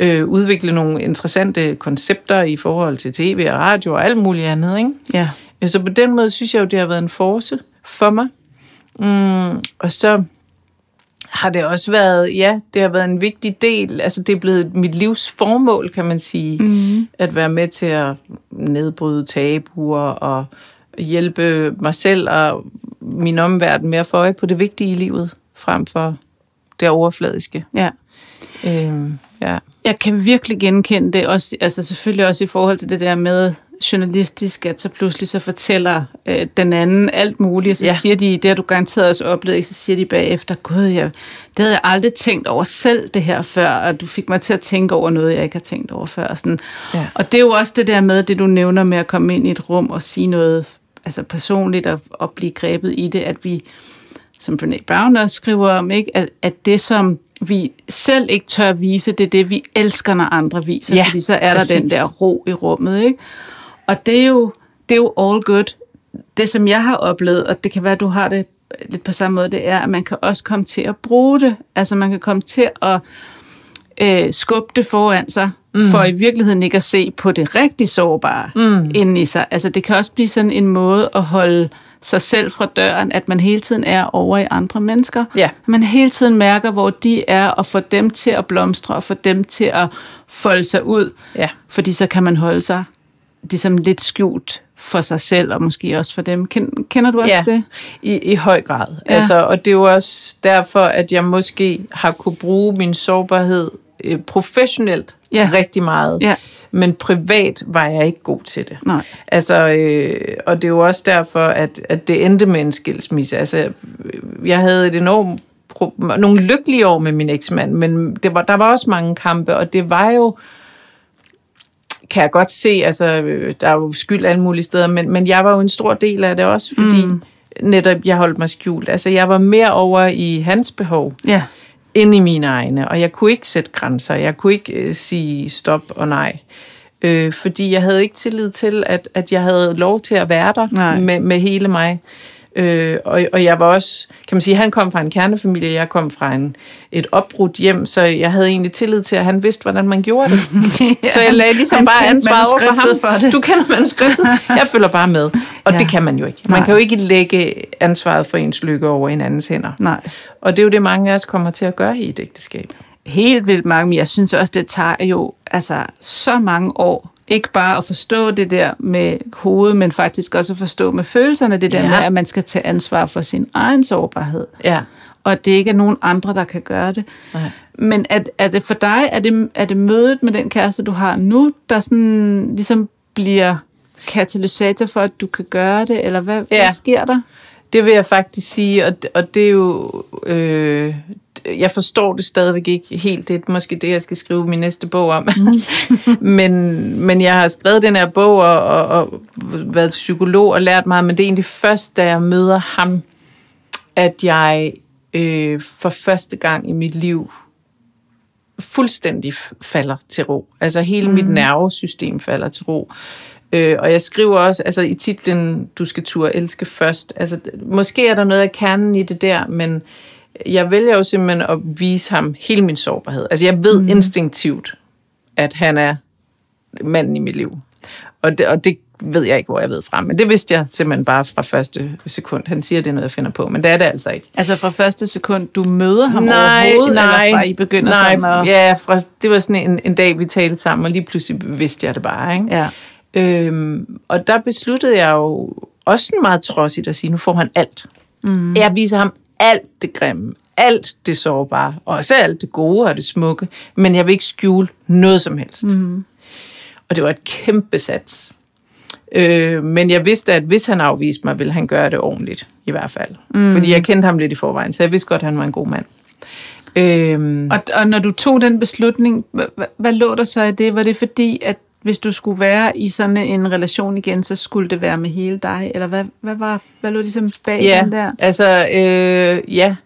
B: øh, udvikle nogle interessante koncepter i forhold til tv og radio og alt muligt andet. Ikke?
C: Ja.
B: Så på den måde synes jeg jo, det har været en force for mig. Mm, og så har det også været, ja, det har været en vigtig del, altså det er blevet mit livs formål, kan man sige, mm. at være med til at nedbryde tabuer og hjælpe mig selv og min omverden med at få øje på det vigtige i livet, frem for det overfladiske.
C: ja.
B: Øhm, ja.
C: Jeg kan virkelig genkende det, også, altså selvfølgelig også i forhold til det der med journalistisk, at så pludselig så fortæller øh, den anden alt muligt, og så
B: Ja.
C: siger de, det har du garanteret også oplevet, så siger de bagefter, gud, jeg, det havde jeg aldrig tænkt over selv det her før, og du fik mig til at tænke over noget, jeg ikke har tænkt over før. Og, sådan.
B: Ja.
C: og det er jo også det der med, det du nævner med at komme ind i et rum og sige noget altså personligt og, og blive grebet i det, at vi, som Brené Brown også skriver om, ikke? At, at det, som vi selv ikke tør vise, det er det, vi elsker, når andre viser,
B: Ja,
C: fordi så er der den
B: præcis.
C: der ro i rummet. Ikke? Og det er, jo, det er jo all good. Det, som jeg har oplevet, og det kan være, at du har det lidt på samme måde, det er, at man kan også komme til at bruge det. Altså man kan komme til at øh, skubbe det foran sig, mm. for i virkeligheden ikke at se på det rigtig sårbare mm. inde i sig. Altså det kan også blive sådan en måde at holde sig selv fra døren, at man hele tiden er over i andre mennesker.
B: Ja.
C: Man hele tiden mærker, hvor de er, og får dem til at blomstre, og få dem til at folde sig ud.
B: Ja.
C: Fordi så kan man holde sig ligesom lidt skjult for sig selv, og måske også for dem. Ken- Kender du også
B: ja,
C: det?
B: I, i høj grad.
C: Ja.
B: Altså, og det er jo også derfor, at jeg måske har kunne bruge min sårbarhed øh, professionelt
C: Ja.
B: rigtig meget.
C: Ja.
B: Men privat var jeg ikke god til det.
C: Nej.
B: Altså, øh, og det er jo også derfor, at, at det endte med en skilsmisse. Altså, øh, jeg havde et enormt nogle lykkelige år med min eksmand, men det var, der var også mange kampe, og det var jo, kan jeg godt se, altså, øh, der er jo skyld alle mulige steder, men, men jeg var jo en stor del af det også, fordi mm. netop jeg holdt mig skjult. Altså, jeg var mere over i hans behov,
C: Ja.
B: end i mine egne, og jeg kunne ikke sætte grænser. Jeg kunne ikke øh, sige stop og nej. Øh, fordi jeg havde ikke tillid til, at, at jeg havde lov til at være der
C: Nej.
B: med, med hele mig. Øh, og, og jeg var også, kan man sige, han kom fra en kernefamilie, jeg kom fra en, et opbrudt hjem, så jeg havde egentlig tillid til, at han vidste, hvordan man gjorde det. ja, så jeg lagde ligesom bare ansvaret over for ham.
C: for det.
B: Du kender manuskriptet, jeg følger bare med. Og
C: Ja.
B: det kan man jo ikke. Man
C: Nej.
B: kan jo ikke lægge ansvaret for ens lykke over en andens hænder.
C: Nej.
B: Og det er jo det, mange af os kommer til at gøre i et ægteskab.
C: Helt vildt mange, men jeg synes også, det tager jo altså, så mange år. Ikke bare at forstå det der med hovedet, men faktisk også at forstå med følelserne, det der
B: Ja.
C: med, at man skal tage ansvar for sin egen sårbarhed.
B: Ja.
C: og at det ikke er nogen andre, der kan gøre det.
B: Nej.
C: Men er, er det for dig, er det, er det mødet med den kæreste, du har nu, der sådan ligesom bliver katalysator for, at du kan gøre det, eller hvad, ja. Hvad sker der?
B: Det vil jeg faktisk sige, og, og det er jo... Øh, jeg forstår det stadigvæk ikke helt. Det er måske det, jeg skal skrive min næste bog om. men, men jeg har skrevet den her bog og, og, og været psykolog og lært meget, men det er egentlig først, da jeg møder ham, at jeg øh, for første gang i mit liv fuldstændig falder til ro. Altså hele mm. mit nervesystem falder til ro. Øh, og jeg skriver også, altså i titlen, du skal turde elske først. Altså, måske er der noget af kernen i det der, men jeg vælger jo simpelthen at vise ham hele min sårbarhed. Altså jeg ved mm. instinktivt, at han er manden i mit liv. Og det, og det ved jeg ikke, hvor jeg ved fra. Men det vidste jeg simpelthen bare fra første sekund. Han siger, det er noget, jeg finder på, men det er det altså ikke.
C: Altså fra første sekund, du møder ham overhovedet, eller fra I begynder
B: nej,
C: sådan at...
B: Ja, fra, det var sådan en, en dag, vi talte sammen, og lige pludselig vidste jeg det bare. Ikke?
C: Ja.
B: Øhm, og der besluttede jeg jo også sådan meget trodsigt at sige, nu får han alt. Mm. Jeg viser ham alt det grimme, alt det sårbare, og også alt det gode og det smukke, men jeg vil ikke skjule noget som helst. Mm. Og det var et kæmpe sats. Øh, men jeg vidste, at hvis han afviste mig, ville han gøre det ordentligt, i hvert fald. Mm. Fordi jeg kendte ham lidt i forvejen, så jeg vidste godt, at han var en god mand. Øhm,
C: Og, og når du tog den beslutning, hvad, hvad, lå der så i det? Var det fordi, at hvis du skulle være i sådan en relation igen, så skulle det være med hele dig? Eller hvad, hvad, var, hvad lå ligesom bag
B: ja,
C: den der?
B: altså, øh, ja,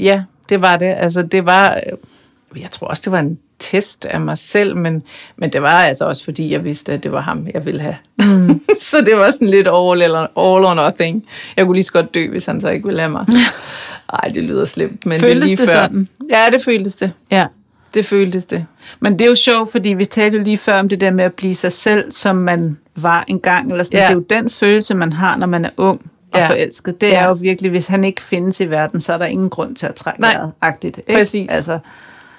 B: ja, det var det. Altså, det var, øh, jeg tror også, det var en test af mig selv, men, men det var altså også, fordi jeg vidste, at det var ham, jeg ville have. Mm. så det var sådan lidt all, eller all or nothing. Jeg kunne lige så godt dø, hvis han så ikke ville have mig. Ej, det lyder slemt, men
C: Føltes
B: det lige
C: det
B: før.
C: sådan?
B: Ja, det føltes det.
C: Ja.
B: Det føltes det.
C: Men det er jo sjovt, fordi vi talte jo lige før om det der med at blive sig selv, som man var engang. Eller sådan.
B: Ja.
C: Det er jo den følelse, man har, når man er ung og
B: Ja.
C: forelsket. Det
B: Ja.
C: er jo virkelig, hvis han ikke findes i verden, så er der ingen grund til at trække
B: Nej.
C: vejret. Agtigt, ikke?
B: Præcis.
C: Altså,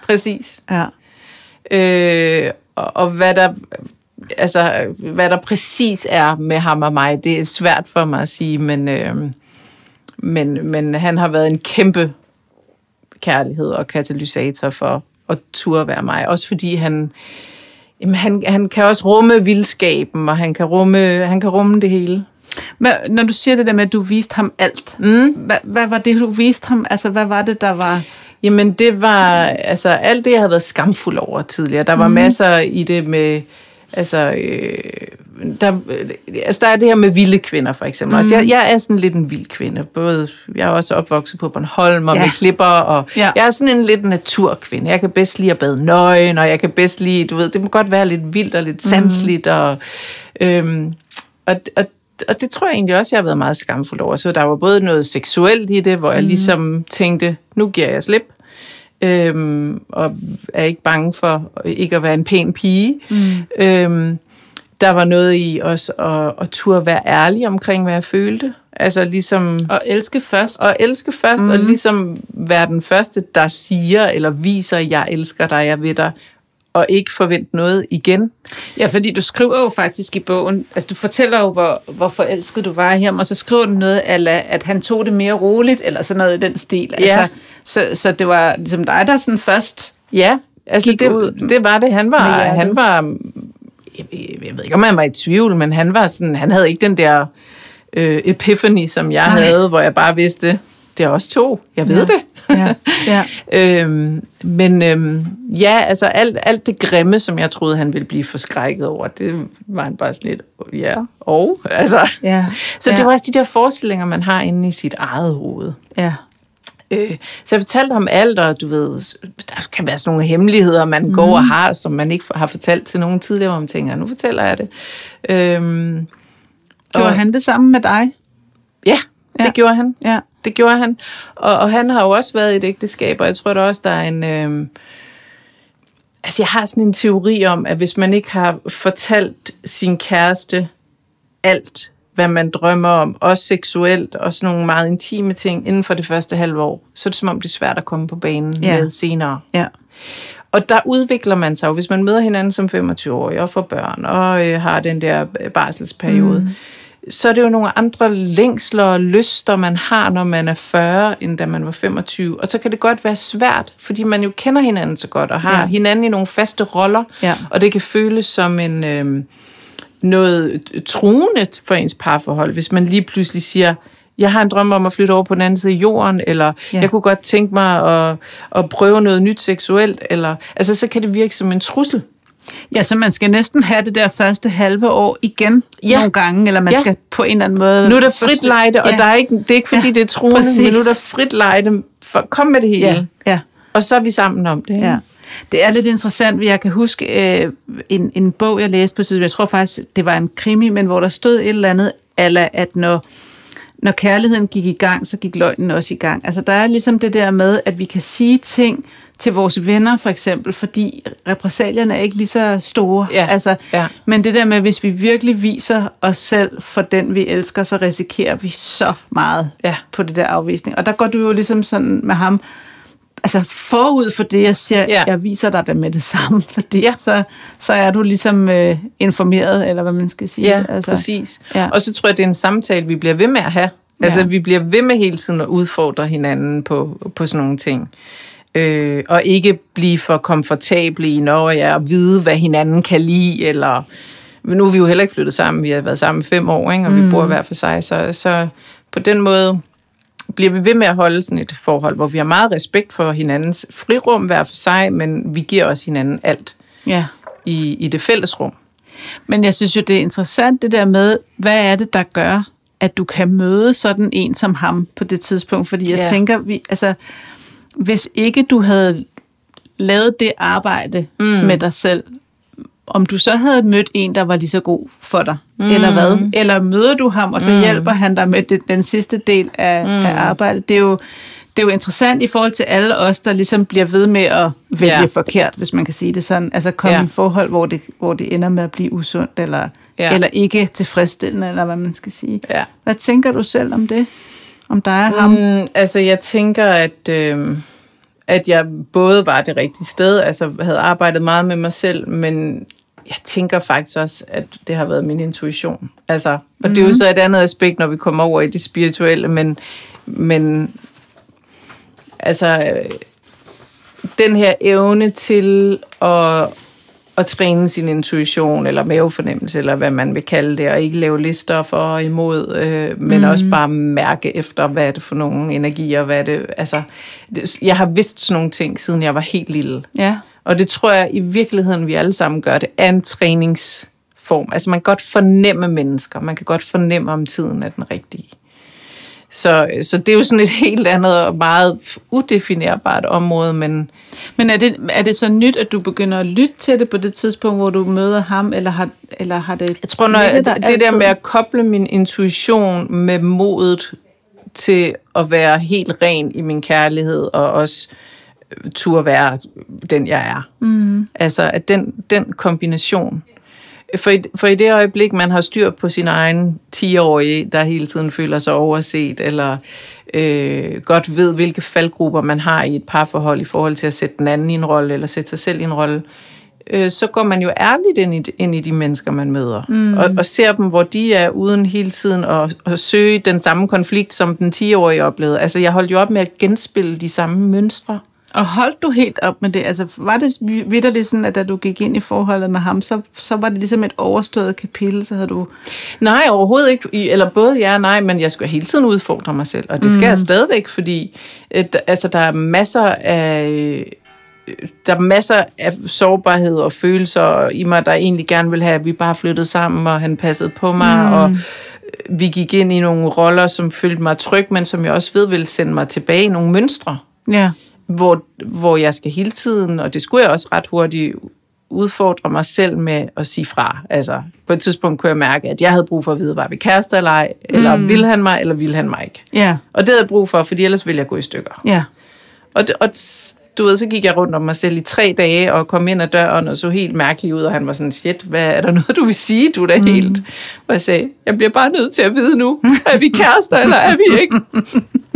B: Præcis.
C: ja.
B: Øh, og, og hvad der altså, hvad der præcis er med ham og mig, det er svært for mig at sige, men, øh, men, men han har været en kæmpe kærlighed og katalysator for at turde være mig. Også fordi han, jamen han, han kan også rumme vildskaben, og han kan rumme, han kan rumme det hele.
C: Men når du siger det der med, at du viste ham alt, mm. hvad, hvad var det, du viste ham? Altså, hvad var det, der var...
B: Jamen det var altså alt det, jeg havde været skamfuld over tidligere. Der var mm. masser i det med, altså, øh, der, altså der er det her med vilde kvinder for eksempel. Mm. Altså, jeg, jeg er sådan lidt en vild kvinde. Både, jeg er også opvokset på Bornholm og
C: Ja.
B: med klipper, og
C: Ja.
B: jeg er sådan en lidt naturkvinde. Jeg kan bedst lide at bade nøgen, og jeg kan bedst lide, du ved, det må godt være lidt vildt og lidt sansligt, mm. og, øhm, og, og og det tror jeg egentlig også, jeg har været meget skamfuld over. Så der var både noget seksuelt i det, hvor jeg ligesom tænkte, nu giver jeg slip. Øhm, og er ikke bange for ikke at være en pæn pige. Mm. Øhm, der var noget i også at, at turde være ærlig omkring, hvad jeg følte. Altså ligesom
C: Og elske først.
B: at elske først, mm. og ligesom være den første, der siger eller viser, jeg elsker dig, jeg ved dig, og ikke forvente noget igen.
C: Ja, fordi du skriver jo faktisk i bogen, altså du fortæller jo, hvor, hvor forelsket du var i ham, og så skriver du noget, ala, at han tog det mere roligt, eller sådan noget i den stil.
B: Ja.
C: Altså, så, så det var ligesom dig, der sådan først...
B: Ja, altså
C: Gik ud
B: det, det var det. Han var, han var, jeg, jeg ved ikke, om han var i tvivl, men han var sådan, han havde ikke den der øh, epiphany, som jeg
C: Nej.
B: havde, hvor jeg bare vidste, det er også to, jeg ved
C: Ja.
B: det.
C: Ja, ja.
B: øhm, men øhm, ja, altså alt, alt det grimme, som jeg troede, han ville blive forskrækket over, det var han bare sådan lidt, ja, og, altså.
C: Ja,
B: Så
C: ja.
B: det var også de der forestillinger, man har inde i sit eget hoved.
C: Ja.
B: Øh, så jeg fortalte ham alt, og du ved, der kan være sådan nogle hemmeligheder, man mm. går og har, som man ikke har fortalt til nogen tidligere, hvor man tænker, nu fortæller jeg det. Øhm,
C: Gjorde
B: og-
C: han det samme med dig?
B: Ja, det gjorde han.
C: Ja.
B: Det gjorde han. Og, og han har jo også været i et ægteskab, og jeg tror da også, der er en... Øh, altså, jeg har sådan en teori om, at hvis man ikke har fortalt sin kæreste alt, hvad man drømmer om, også seksuelt, og sådan nogle meget intime ting, inden for det første halve år, så er det som om, det er svært at komme på banen
C: Ja.
B: ja. med senere.
C: Ja.
B: Og der udvikler man sig jo, hvis man møder hinanden som 25-årig og får børn og øh, har den der barselsperiode, mm. Så er det jo nogle andre længsler og lyster, man har, når man er 40, end da man var 25. Og så kan det godt være svært, fordi man jo kender hinanden så godt, og har Ja. hinanden i nogle faste roller,
C: Ja.
B: og det kan føles som en... Øh, noget truende for ens parforhold, hvis man lige pludselig siger, jeg har en drøm om at flytte over på den anden side af jorden, eller
C: ja.
B: jeg kunne godt tænke mig at, at prøve noget nyt seksuelt, eller altså så kan det virke som en trussel.
C: Ja, så man skal næsten have det der første halve år igen
B: Ja.
C: nogle gange, eller man
B: Ja.
C: skal på en eller anden måde...
B: Nu er der frit lejde, og
C: Ja.
B: der er ikke, det er ikke fordi,
C: Ja,
B: det er truende,
C: præcis.
B: men nu er der frit lejde. For, kom med det hele,
C: Ja, ja.
B: og så er vi sammen om det. ikke?
C: Ja. Det er lidt interessant, jeg kan huske øh, en, en bog, jeg læste på siden, jeg tror faktisk, det var en krimi, men hvor der stod et eller andet, eller at når, når kærligheden gik i gang, så gik løgnen også i gang. Altså der er ligesom det der med, at vi kan sige ting til vores venner for eksempel, fordi repressalierne er ikke lige så store.
B: Ja,
C: Altså,
B: ja.
C: Men det der med, hvis vi virkelig viser os selv for den, vi elsker, så risikerer vi så meget
B: Ja.
C: på det der afvisning. Og der går du jo ligesom sådan med ham, altså forud for det, jeg siger, ja. Jeg viser dig det med det samme, fordi ja. Så, så er du ligesom øh, informeret, eller hvad man skal sige.
B: Ja, altså, præcis.
C: Ja.
B: Og så tror jeg, det er en samtale, vi bliver ved med at have. Altså,
C: Ja.
B: vi bliver ved med hele tiden at udfordre hinanden på, på sådan nogle ting. Øh, og ikke blive for komfortable i, når jeg at vide, hvad hinanden kan lide, eller... Nu er vi jo heller ikke flyttet sammen. Vi har været sammen i fem år, ikke? og vi
C: Mm.
B: bor hver for sig. Så, så på den måde bliver vi ved med at holde sådan et forhold, hvor vi har meget respekt for hinandens frirum hver for sig, men vi giver også hinanden alt
C: ja.
B: i, i det fælles rum.
C: Men jeg synes jo, det er interessant det der med, hvad er det, der gør, at du kan møde sådan en som ham på det tidspunkt? Fordi jeg ja. Tænker, vi, altså, hvis ikke du havde lavet det arbejde mm. med dig selv, om du så havde mødt en, der var lige så god for dig, mm. eller hvad? Eller møder du ham, og så mm. hjælper han dig med det, den sidste del af, mm. af arbejdet? Det er jo det er jo interessant i forhold til alle os, der ligesom bliver ved med at vælge ja. Forkert, hvis man kan sige det sådan. Altså komme ja. I forhold, hvor det, hvor det ender med at blive usundt, eller. Ja. eller ikke tilfredsstillende, eller hvad man skal sige.
B: Ja.
C: Hvad tænker du selv om det? Om dig og ham?
B: Mm, altså, jeg tænker, at, øh, at jeg både var det rigtige sted, altså havde arbejdet meget med mig selv, men jeg tænker faktisk også, at det har været min intuition. Altså, og det er jo så et andet aspekt, når vi kommer over i det spirituelle, men, men altså, øh, den her evne til at, at træne sin intuition, eller mavefornemmelse, eller hvad man vil kalde det, og ikke lave lister for og imod, øh, men mm. også bare mærke efter, hvad er det for nogle energier, hvad er det, altså, jeg har vidst sådan nogle ting, siden jeg var helt lille.
C: Ja.
B: Og det tror jeg i virkeligheden, vi alle sammen gør det, er en træningsform. Altså man kan godt fornemme mennesker, man kan godt fornemme, om tiden er den rigtige. Så, så det er jo sådan et helt andet og meget udefinerbart område, men
C: Men er det, er det så nyt, at du begynder at lytte til det på det tidspunkt, hvor du møder ham, eller har, eller har det
B: jeg tror, når jeg, det,
C: der
B: det der
C: altid?
B: med at koble min intuition med modet til at være helt ren i min kærlighed, og også øh, turde være den, jeg er. Mm. Altså, at den, den kombination. For i, for i det øjeblik, man har styr på sin egen 10-årige, der hele tiden føler sig overset, eller øh, godt ved, hvilke faldgrupper man har i et parforhold i forhold til at sætte den anden i en rolle, eller sætte sig selv i en rolle, øh, så går man jo ærligt ind i, ind i de mennesker, man møder. Mm. Og, og ser dem, hvor de er, uden hele tiden at, at søge den samme konflikt, som den 10-årige oplevede. Altså, jeg holdt jo op med at genspille de samme mønstre.
C: Og holdt du helt op med det? Altså, var det vidderligt sådan, at da du gik ind i forholdet med ham, så, så var det ligesom et overstået kapitel, så havde du...
B: Nej, overhovedet ikke. Eller både ja og nej, men jeg skal hele tiden udfordre mig selv. Og det skal mm. jeg stadigvæk, fordi et, altså, der er masser af... Der er masser af sårbarhed og følelser i mig, der egentlig gerne vil have, at vi bare flyttede sammen, og han passede på mig, mm. og vi gik ind i nogle roller, som følte mig tryg, men som jeg også ved vil sende mig tilbage i nogle mønstre
C: Ja.
B: Hvor, hvor jeg skal hele tiden, og det skulle jeg også ret hurtigt udfordre mig selv med at sige fra. Altså, på et tidspunkt kunne jeg mærke, at jeg havde brug for at vide, var vi kærester eller ej, eller mm. vil han mig, eller vil han mig ikke.
C: Ja.
B: Og det havde jeg brug for, fordi ellers ville jeg gå i stykker.
C: Ja.
B: Og, det, og du ved, så gik jeg rundt om mig selv i tre dage, og kom ind ad døren, og så helt mærkelig ud, og han var sådan, shit, hvad er der noget, du vil sige? Du er da helt... Og jeg sagde, jeg bliver bare nødt til at vide nu, er vi kærester, eller er vi ikke?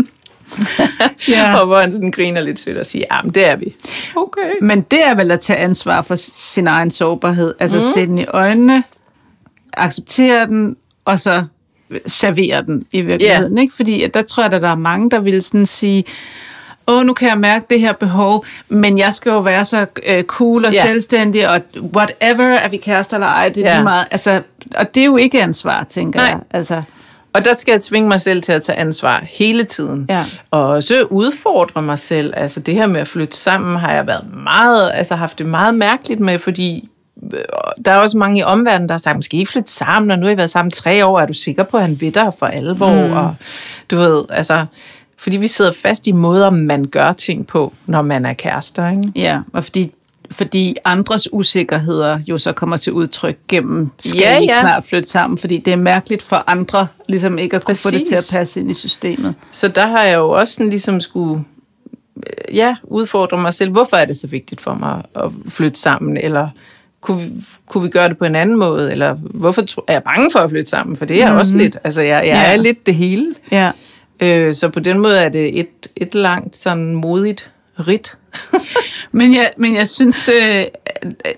C: ja.
B: Og hvor han sådan griner lidt sødt og siger, ja, men det er vi. Okay.
C: Men det er vel at tage ansvar for sin egen sårbarhed. Altså mm. se den i øjnene, acceptere den, og så servere den i virkeligheden. Ikke? Fordi at der tror jeg, at der er mange, der vil sådan sige, åh, nu kan jeg mærke det her behov, men jeg skal jo være så øh, cool og
B: Ja.
C: selvstændig, og whatever, er vi kærester eller ej, det er
B: Ja.
C: lige meget. Altså, og det er jo ikke ansvar, tænker
B: Nej.
C: jeg. Altså,
B: Og der skal jeg tvinge mig selv til at tage ansvar hele tiden.
C: Ja.
B: Og også udfordre mig selv. Altså det her med at flytte sammen har jeg været meget, altså haft det meget mærkeligt med, fordi øh, der er også mange i omverdenen, der har sagt, måske ikke flytte sammen, og nu har I været sammen tre år, er du sikker på, at han ved dig for alvor? Mm. Og du ved, altså, fordi vi sidder fast i måder, man gør ting på, når man er kærester, ikke?
C: ja, og fordi fordi andres usikkerheder jo så kommer til udtryk gennem, skal
B: Ja,
C: ja, ikke snart flytte sammen, fordi det er mærkeligt for andre ligesom ikke at kunne få det til at
B: Præcis.
C: passe ind i systemet.
B: Så der har jeg jo også sådan ligesom skulle øh, ja, udfordre mig selv. Hvorfor er det så vigtigt for mig at flytte sammen? Eller kunne vi, kunne vi gøre det på en anden måde? Eller hvorfor tro- er jeg bange for at flytte sammen? For det er jeg også lidt. Altså, jeg, jeg
C: Ja.
B: er lidt det hele.
C: Ja.
B: Øh, så på den måde er det et, et langt, sådan modigt rit.
C: Men jeg, men jeg synes, øh,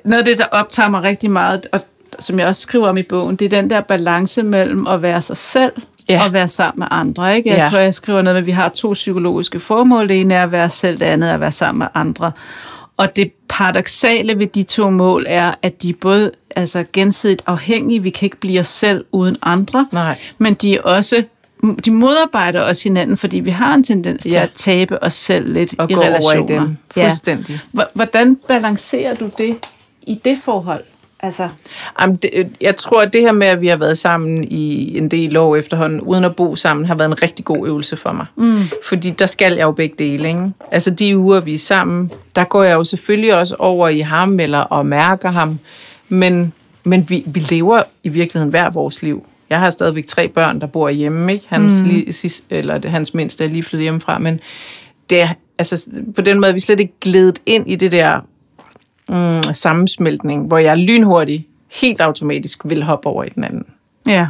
C: noget af det, der optager mig rigtig meget, og som jeg også skriver om i bogen, det er den der balance mellem at være sig selv
B: Ja.
C: og være sammen med andre. Ikke? Jeg
B: Ja.
C: ja. tror, jeg skriver noget med, at vi har to psykologiske formål. Det ene er at være selv, det andet er at være sammen med andre. Og det paradoxale ved de to mål er, at de er både altså, gensidigt afhængige. Vi kan ikke blive os selv uden andre.
B: Nej.
C: Men de er også de modarbejder os hinanden, fordi vi har en tendens ja. til
B: Ja.
C: at tabe os selv lidt
B: Og
C: i
B: gå over i
C: relationer.
B: dem. Fuldstændig.
C: H- Hvordan balancerer du det i det forhold? Altså,
B: Jamen, det, øh, jeg tror, at det her med, at vi har været sammen i en del år efterhånden, uden at bo sammen, har været en rigtig god øvelse for mig. Mm. Fordi der skal jeg jo begge dele. Ikke? Altså de uger, vi er sammen, der går jeg jo selvfølgelig også over i ham eller og mærker ham. Men, men vi, vi lever i virkeligheden hver vores liv. Jeg har stadigvæk tre børn, der bor hjemme. Ikke? Hans, mm. lige, sidst, eller det, hans mindste er lige flyttet hjemmefra. Men det er, altså, på den måde er vi slet ikke glædet ind i det der mm, sammensmeltning, hvor jeg lynhurtigt, helt automatisk vil hoppe over i den anden.
C: ja.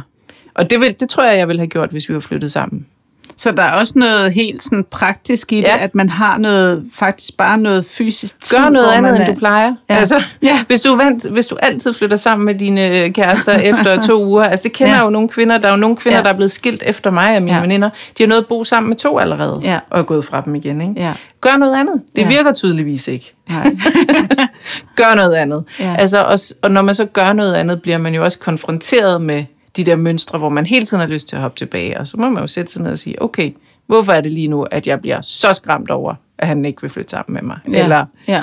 B: Og det, vil, det tror jeg, jeg ville have gjort, hvis vi var flyttet sammen.
C: Så der er også noget helt sådan praktisk i det,
B: Ja.
C: at man har noget, faktisk bare noget fysisk tid,
B: Gør noget andet,
C: er-
B: end du plejer.
C: Ja.
B: Altså,
C: Ja.
B: hvis, du vant, hvis du altid flytter sammen med dine øh, kærester efter to uger. Altså, det kender
C: Ja.
B: jo nogle kvinder. Der er jo nogle kvinder,
C: Ja.
B: der er blevet skilt efter mig og mine
C: Ja.
B: veninder. De har nået at bo sammen med to allerede.
C: Ja.
B: Og er gået fra dem igen. Ikke?
C: Ja.
B: Gør noget andet. Det
C: Ja.
B: virker tydeligvis ikke.
C: Nej.
B: gør noget andet.
C: Ja.
B: Altså, og, og når man så gør noget andet, bliver man jo også konfronteret med de der mønstre, hvor man hele tiden har lyst til at hoppe tilbage. Og så må man jo sætte sig ned og sige, okay, hvorfor er det lige nu, at jeg bliver så skræmt over, at han ikke vil flytte sammen med mig?
C: Ja.
B: Eller
C: ja.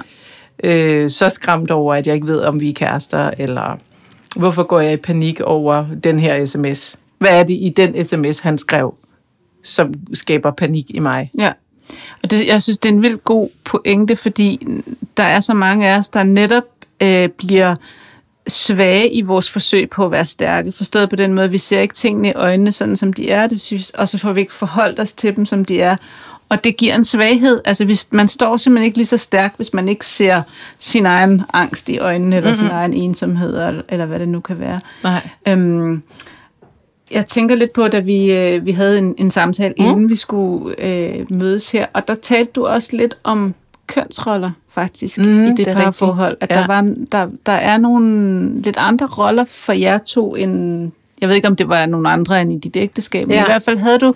B: øh, så skræmt over, at jeg ikke ved, om vi er kærester? Eller hvorfor går jeg i panik over den her sms? Hvad er det i den sms, han skrev, som skaber panik i mig?
C: Ja. Og det, jeg synes, det er en vildt god pointe, fordi der er så mange af os, der netop øh, bliver svage i vores forsøg på at være stærke. Forstået på den måde, vi ser ikke tingene i øjnene, sådan som de er, det sige, og så får vi ikke forholdt os til dem, som de er. Og det giver en svaghed. Altså, hvis, man står simpelthen ikke lige så stærk, hvis man ikke ser sin egen angst i øjnene, eller mm-hmm. sin egen ensomhed, eller, eller hvad det nu kan være.
B: Nej.
C: Øhm, jeg tænker lidt på, da vi, øh, vi havde en, en samtale, mm. inden vi skulle øh, mødes her, og der talte du også lidt om kønsroller, faktisk,
B: Mm,
C: i det,
B: det
C: parforhold. At
B: rigtigt.
C: der, var, der, der er nogle lidt andre roller for jer to, end, jeg ved ikke, om det var nogle andre end i dit ægteskab, men
B: Ja.
C: i hvert fald havde du,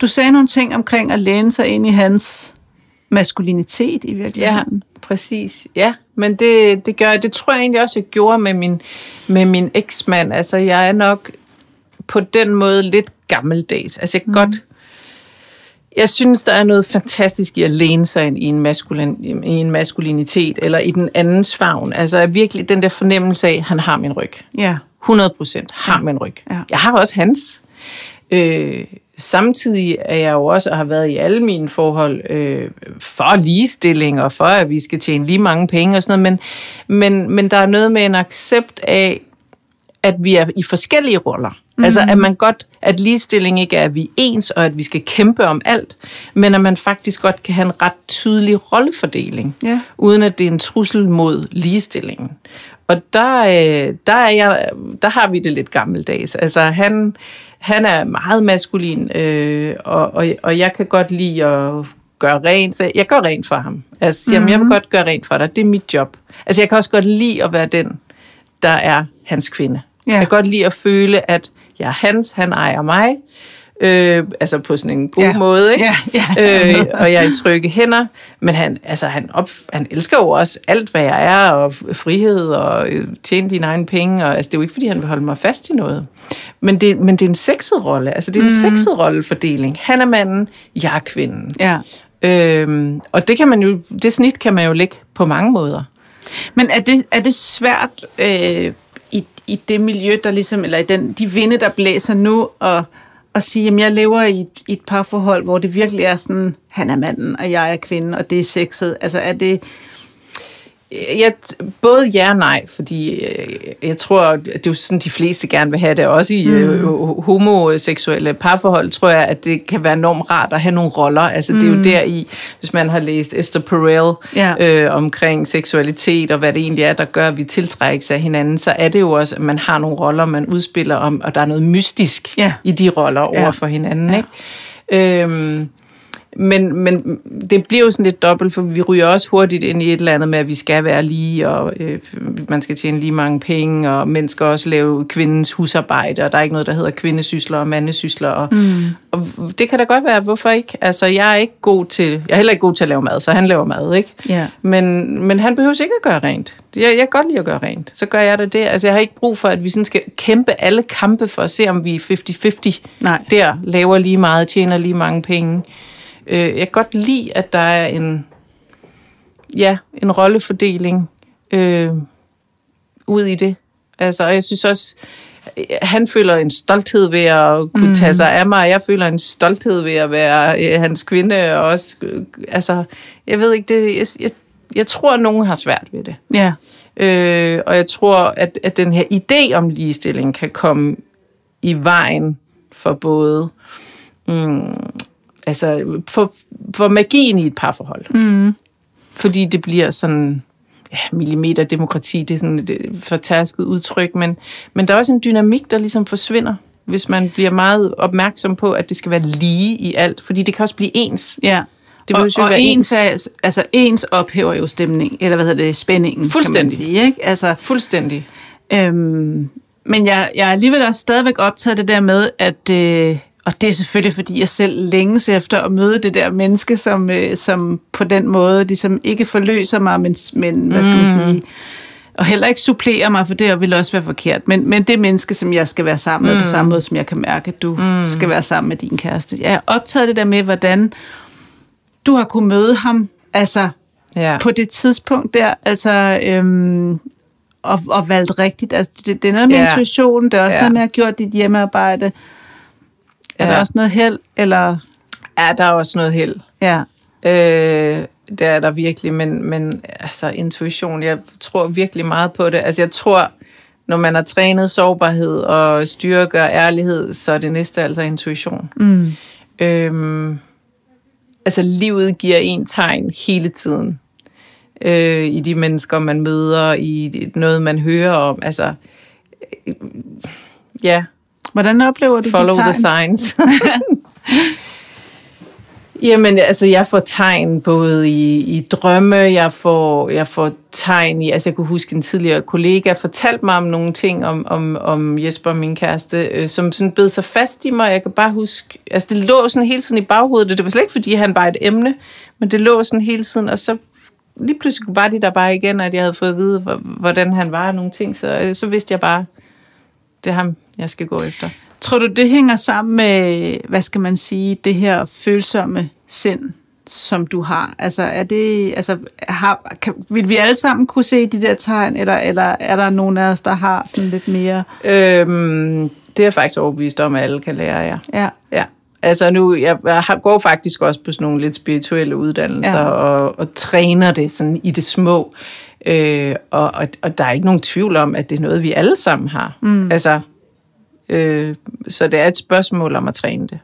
C: du sagde nogle ting omkring at læne sig ind i hans maskulinitet i
B: Ja,
C: virkeligheden.
B: præcis. Ja, men det, det gør. Det tror jeg egentlig også, jeg gjorde med min, med min eksmand. Altså, jeg er nok på den måde lidt gammeldags. Altså, jeg kan mm. godt... Jeg synes, der er noget fantastisk i at læne sig ind i en, maskulin, i en maskulinitet, eller i den andens favn. Altså virkelig den der fornemmelse af, at han har min ryg.
C: Ja.
B: 100 procent har min ryg.
C: Ja.
B: Jeg har også hans. Øh, samtidig er jeg jo også, og har været i alle mine forhold, øh, for ligestilling, og for at vi skal tjene lige mange penge og sådan noget, men, men, men der er noget med en accept af, at vi er i forskellige roller. Mm. Altså, at man godt, at ligestilling ikke er, at vi er ens, og at vi skal kæmpe om alt, men at man faktisk godt kan have en ret tydelig rollefordeling,
C: Ja.
B: uden at det er en trussel mod ligestillingen. Og der, øh, der, er jeg, der har vi det lidt gammeldags. Altså, han, han er meget maskulin, øh, og, og, og jeg kan godt lide at gøre rent. Så jeg gør rent for ham. Altså, siger, mm-hmm. jeg vil godt gøre rent for dig. Det er mit job. Altså, jeg kan også godt lide at være den, der er hans kvinde.
C: Ja.
B: Jeg kan godt lide at føle, at jeg er hans, han ejer mig. Øh, altså på sådan en god
C: Ja.
B: måde, ikke?
C: Ja, ja.
B: øh, og jeg er i trygge hænder. Men han, altså, han, op, han elsker jo også alt, hvad jeg er, og frihed, og øh, tjene dine egne penge. Og, altså, det er jo ikke, fordi han vil holde mig fast i noget. Men det, men det er en sexet rolle. Altså, det er en mm. sexet rollefordeling. Han er manden, jeg er kvinden.
C: Ja.
B: Øhm, og det kan man jo, det snit kan man jo lægge på mange måder.
C: Men er det, er det svært øh, i, det miljø, der ligesom, eller i den, de vinde, der blæser nu, og, og sige, at jeg lever i et, i et parforhold, hvor det virkelig er sådan, han er manden, og jeg er kvinden, og det er sexet. Altså er det...
B: Jeg, både ja og nej, fordi øh, jeg tror, at det er jo sådan, de fleste gerne vil have det. Også i øh, homoseksuelle parforhold, tror jeg, at det kan være enormt rart at have nogle roller. Altså det er jo der i, hvis man har læst Esther Perel
C: Ja.
B: øh, omkring seksualitet og hvad det egentlig er, der gør, at vi tiltrækkes af hinanden, så er det jo også, at man har nogle roller, man udspiller om, og der er noget mystisk
C: Ja.
B: i de roller over
C: Ja.
B: for hinanden. Ikke? Øhm, men, men det bliver jo sådan lidt dobbelt, for vi ryger også hurtigt ind i et eller andet med, at vi skal være lige, og øh, man skal tjene lige mange penge, og mænd skal også lave kvindens husarbejde, og der er ikke noget, der hedder kvindesysler og mandesysler. Og, mm. og det kan da godt være, hvorfor ikke? Altså, jeg er ikke god til, jeg er heller ikke god til at lave mad, så han laver mad, ikke?
C: Ja.
B: Men, men han behøver ikke at gøre rent. Jeg, jeg kan godt lide at gøre rent. Så gør jeg det det. Altså, jeg har ikke brug for, at vi sådan skal kæmpe alle kampe for at se, om vi er 50-50.
C: Nej.
B: Der laver lige meget, tjener lige mange penge. Øh, jeg kan godt lide, at der er en, ja, en rollefordeling øh, ud i det. Altså, og jeg synes også, han føler en stolthed ved at kunne mm. tage sig af mig, og jeg føler en stolthed ved at være øh, hans kvinde, og også, øh, altså, jeg ved ikke, det, jeg, jeg, jeg tror, at nogen har svært ved det.
C: Ja.
B: Øh, og jeg tror, at, at den her idé om ligestilling kan komme i vejen for både mm, altså for, for magien i et parforhold. Mm. Fordi det bliver sådan ja, millimeterdemokrati, det er sådan et fortærsket udtryk, men, men der er også en dynamik, der ligesom forsvinder, hvis man bliver meget opmærksom på, at det skal være lige i alt, fordi det kan også blive ens.
C: Ja.
B: Det
C: og, og
B: være
C: ens,
B: ens.
C: altså ens ophæver jo stemning, eller hvad hedder det, spændingen,
B: Fuldstændig.
C: kan man sige. Ikke? Altså,
B: Fuldstændig.
C: Øhm, men jeg, jeg er alligevel også stadigvæk optaget det der med, at, øh, og det er selvfølgelig, fordi jeg selv længes efter at møde det der menneske, som, øh, som på den måde ligesom ikke forløser mig, men, men hvad skal man sige, og heller ikke supplerer mig, for det vil også være forkert. Men, men det menneske, som jeg skal være sammen med, på samme måde, som jeg kan mærke, at du mm. skal være sammen med din kæreste. Jeg er optaget det der med, hvordan du har kunnet møde ham, altså
B: Ja.
C: på det tidspunkt der, altså, øhm, og, og valgt rigtigt. Altså, det, det er noget med
B: Ja.
C: intuition, det er også
B: ja.
C: noget med at have gjort dit hjemmearbejde. Er
B: Ja.
C: der også noget held, eller...
B: Ja, der er også noget held.
C: Ja,
B: Øh, det er der virkelig, men, men altså intuition, jeg tror virkelig meget på det. Altså jeg tror, når man har trænet sårbarhed og styrke og ærlighed, så er det næste altså intuition. Mm. Øhm, altså livet giver en tegn hele tiden. Øh, I de mennesker, man møder, i noget, man hører om. Altså, øh, ja,
C: hvordan oplever du
B: Follow
C: de tegn?
B: the signs. Jamen, altså, jeg får tegn både i, i drømme, jeg får, jeg får tegn i, altså jeg kunne huske en tidligere kollega fortalte mig om nogle ting om, om, om Jesper, min kæreste, øh, som sådan bed sig fast i mig. Jeg kan bare huske, altså det lå sådan hele tiden i baghovedet, det var slet ikke, fordi han var et emne, men det lå sådan hele tiden, og så lige pludselig var de der bare igen, at jeg havde fået at vide, hvor- hvordan han var og nogle ting, så, øh, så vidste jeg bare, det er ham, jeg skal gå efter.
C: Tror du, det hænger sammen med, hvad skal man sige, det her følsomme sind, som du har? Altså, er det, altså, har, kan, vil vi alle sammen kunne se de der tegn, eller, eller er der nogen af os, der har sådan lidt mere...
B: Øhm, det er jeg faktisk overbevist om, at alle kan lære, ja.
C: Ja,
B: ja. Altså nu, jeg, går faktisk også på sådan nogle lidt spirituelle uddannelser,
C: ja.
B: og, og træner det sådan i det små. Øh, og, og, og der er ikke nogen tvivl om, at det er noget, vi alle sammen har. Mm. Altså, øh, så det er et spørgsmål om at træne det.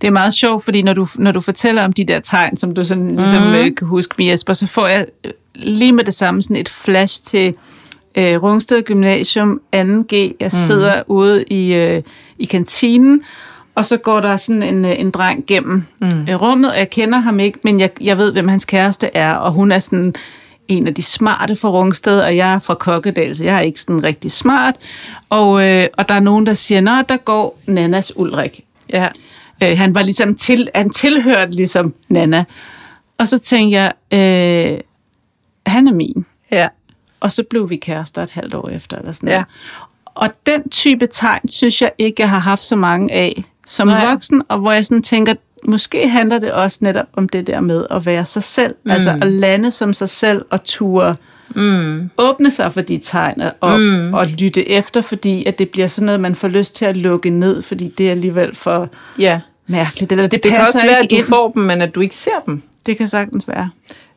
C: Det er meget sjovt, fordi når du, når du fortæller om de der tegn, som du sådan, ligesom mm. øh, kan huske med Jesper, så får jeg øh, lige med det samme sådan et flash til øh, Rungsted Gymnasium 2G. Jeg
B: Mhm.
C: sidder mm. ude i, øh, i kantinen, og så går der sådan en, øh, en dreng gennem mm. rummet, og jeg kender ham ikke, men jeg, jeg ved, hvem hans kæreste er, og hun er sådan en af de smarte fra Rungsted, og jeg er fra Kokkedal, så jeg er ikke sådan rigtig smart. Og, øh, og der er nogen, der siger, nå, der går Nannas Ulrik.
B: Ja.
C: Øh, han var ligesom til, han tilhørte ligesom Nana. Og så tænkte jeg, øh, han er min.
B: Ja.
C: Og så blev vi kærester et halvt år efter, eller sådan
B: Ja.
C: noget. Og den type tegn, synes jeg ikke, jeg har haft så mange af som
B: Nej.
C: voksen, og hvor jeg sådan tænker, måske handler det også netop om det der med at være sig selv, mm. altså at lande som sig selv og ture mm. åbne sig for de tegn og, mm. og lytte efter, fordi at det bliver sådan noget, man får lyst til at lukke ned, fordi det er alligevel for
B: ja.
C: mærkeligt. Eller det,
B: Det kan
C: passer
B: også være, at du
C: ind.
B: får dem, men at du ikke ser dem.
C: Det kan sagtens være.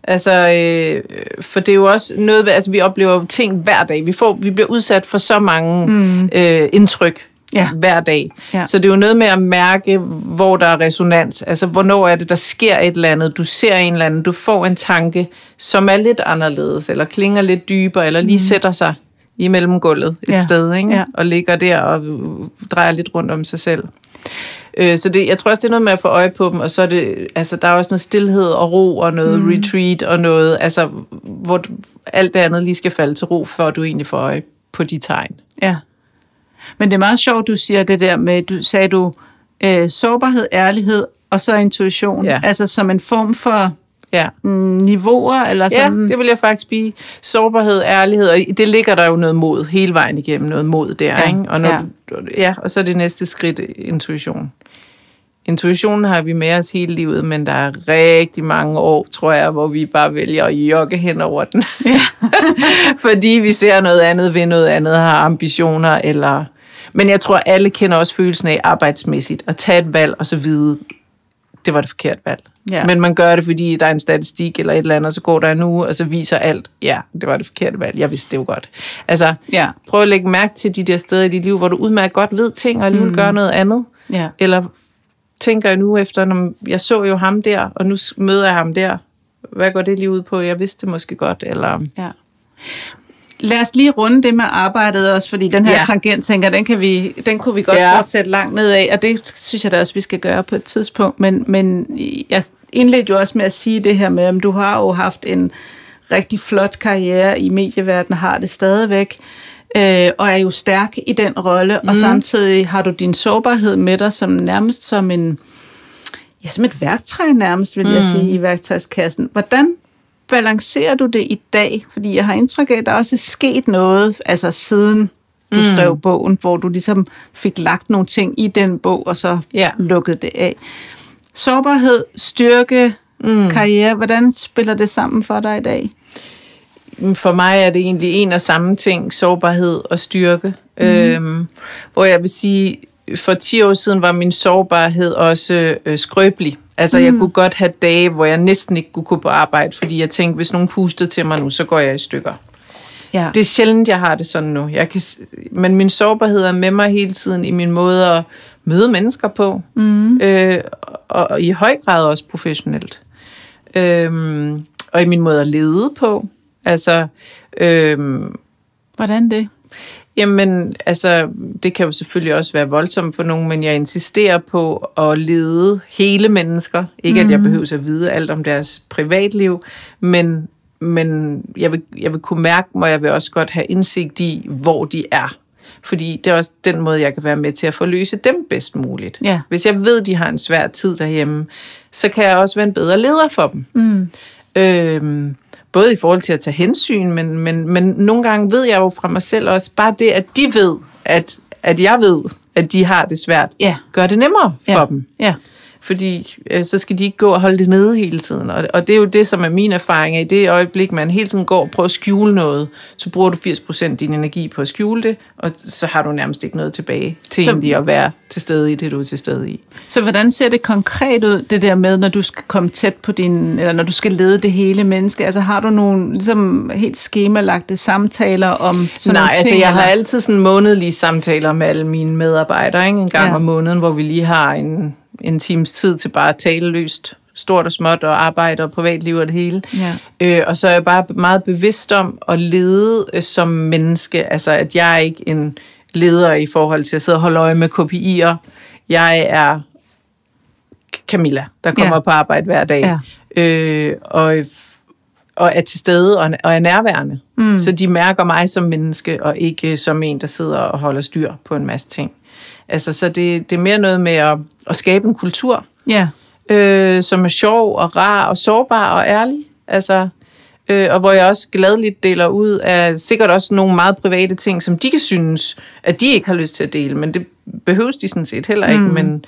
B: Altså, øh, for det er jo også noget, altså vi oplever ting hver dag. Vi, får, vi bliver udsat for så mange mm. øh, indtryk
C: Ja.
B: hver dag.
C: Ja.
B: Så det er jo noget med at mærke, hvor der er resonans. Altså, hvornår er det, der sker et eller andet. Du ser en eller anden, du får en tanke, som er lidt anderledes, eller klinger lidt dybere, eller lige mm. sætter sig i mellemgulvet et
C: Ja.
B: sted, ikke?
C: Ja.
B: og ligger der og drejer lidt rundt om sig selv. Øh, Så det, jeg tror også, det er noget med at få øje på dem, og så er det, altså, der er også noget stillhed og ro, og noget mm. retreat, og noget, altså, hvor alt det andet lige skal falde til ro, før du egentlig får øje på de tegn.
C: Ja. Men det er meget sjovt, du siger det der med, du sagde du, øh, sårbarhed, ærlighed og så intuition.
B: Ja.
C: Altså som en form for
B: Ja.
C: mm, niveauer, eller
B: Ja,
C: sådan.
B: det vil jeg faktisk blive. Sårbarhed, ærlighed, og det ligger der jo noget mod hele vejen igennem, noget mod der,
C: Ja,
B: ikke? Og, når
C: ja.
B: Du, ja, og så er det næste skridt intuition. Intuitionen har vi med os hele livet, men der er rigtig mange år, tror jeg, hvor vi bare vælger at jogge hen over den. Ja. Fordi vi ser noget andet ved noget andet, har ambitioner, eller... Men jeg tror, alle kender også følelsen af arbejdsmæssigt, at tage et valg og så vide, det var det forkerte valg.
C: Ja.
B: Men man gør det, fordi der er en statistik eller et eller andet, og så går der en uge, og så viser alt, ja, det var det forkerte valg. Jeg vidste det jo godt. Altså,
C: Ja.
B: prøv at lægge mærke til de der steder i dit liv, hvor du udmærket godt ved ting, og alligevel mm. gør noget andet.
C: Ja.
B: Eller tænker jeg nu efter, når jeg så jo ham der, og nu møder jeg ham der. Hvad går det lige ud på? Jeg vidste det måske godt. Eller,
C: Ja. Lad os lige runde det med arbejdet også, fordi den her
B: Ja.
C: tangent, tænker, den, kan vi, den kunne vi godt
B: Ja.
C: ja. fortsætte langt ned af, og det synes jeg da også, vi skal gøre på et tidspunkt. Men, men jeg indledte jo også med at sige det her med, at du har jo haft en rigtig flot karriere i medieverdenen, har det stadigvæk, øh, og er jo stærk i den rolle, mm. og samtidig har du din sårbarhed med dig som nærmest som en, ja, som et værktøj nærmest, vil mm. jeg sige, i værktøjskassen. Hvordan balancerer du det i dag? Fordi jeg har indtryk af, at der også er sket noget, altså siden du mm. skrev bogen, hvor du ligesom fik lagt nogle ting i den bog, og så
B: Ja.
C: lukkede det af. Sårbarhed, styrke, mm. karriere, hvordan spiller det sammen for dig i dag?
B: for mig er det egentlig en og samme ting, sårbarhed og styrke. Mm. Øhm, hvor jeg vil sige, for 10 år siden var min sårbarhed også øh, skrøbelig. Altså, mm. jeg kunne godt have dage, hvor jeg næsten ikke kunne gå på arbejde, fordi jeg tænkte, hvis nogen pustede til mig nu, så går jeg i stykker.
C: Ja.
B: Det er sjældent, jeg har det sådan nu. Jeg kan, men min sårbarhed er med mig hele tiden i min måde at møde mennesker på. Mm. Øh, og, og i høj grad også professionelt. Øhm, og i min måde at lede på. Altså, øhm,
C: Hvordan det?
B: Jamen, altså, det kan jo selvfølgelig også være voldsomt for nogen, men jeg insisterer på at lede hele mennesker. Ikke, at jeg behøver at vide alt om deres privatliv, men, men jeg, vil, jeg vil kunne mærke mig, og jeg vil også godt have indsigt i, hvor de er. Fordi det er også den måde, jeg kan være med til at forløse dem bedst muligt.
C: Ja.
B: Hvis jeg ved, de har en svær tid derhjemme, så kan jeg også være en bedre leder for dem. Mm. Øhm, både i forhold til at tage hensyn, men, men, men nogle gange ved jeg jo fra mig selv også, bare det, at de ved, at, at jeg ved, at de har det svært,
C: Ja.
B: gør det nemmere
C: Ja.
B: for dem.
C: Ja.
B: Fordi øh, så skal de ikke gå og holde det nede hele tiden. Og, og det er jo det, som er min erfaring. af. I det øjeblik, man hele tiden går og prøver at skjule noget, så bruger du 80% af din energi på at skjule det, og så har du nærmest ikke noget tilbage til
C: Så-
B: egentlig at være til stede i det, du er til stede i.
C: Så hvordan ser det konkret ud, det der med, når du skal komme tæt på din, eller når du skal lede det hele menneske? Altså har du nogle ligesom helt skemalagte samtaler om sådan
B: Nej,
C: nogle
B: altså
C: ting?
B: jeg har
C: eller?
B: altid sådan månedlige samtaler med alle mine medarbejdere, ikke? en gang
C: ja.
B: om måneden, hvor vi lige har en, en times tid til bare at tale løst, stort og småt, og arbejde og privatliv og det hele.
C: Ja.
B: Øh, og så er jeg bare meget bevidst om at lede øh, som menneske, altså at jeg er ikke en leder i forhold til at sidde og holde øje med KPI'er. Jeg er Camilla, der kommer
C: Ja.
B: på arbejde hver dag.
C: Ja.
B: Øh, og og er til stede og, og er nærværende. Mm. Så de mærker mig som menneske, og ikke som en, der sidder og holder styr på en masse ting. Altså, så det, det er mere noget med at, at skabe en kultur,
C: Ja.
B: øh, som er sjov og rar og sårbar og ærlig. Altså, øh, og hvor jeg også gladeligt deler ud af sikkert også nogle meget private ting, som de kan synes, at de ikke har lyst til at dele, men det behøves de sådan set heller ikke. Mm. Men,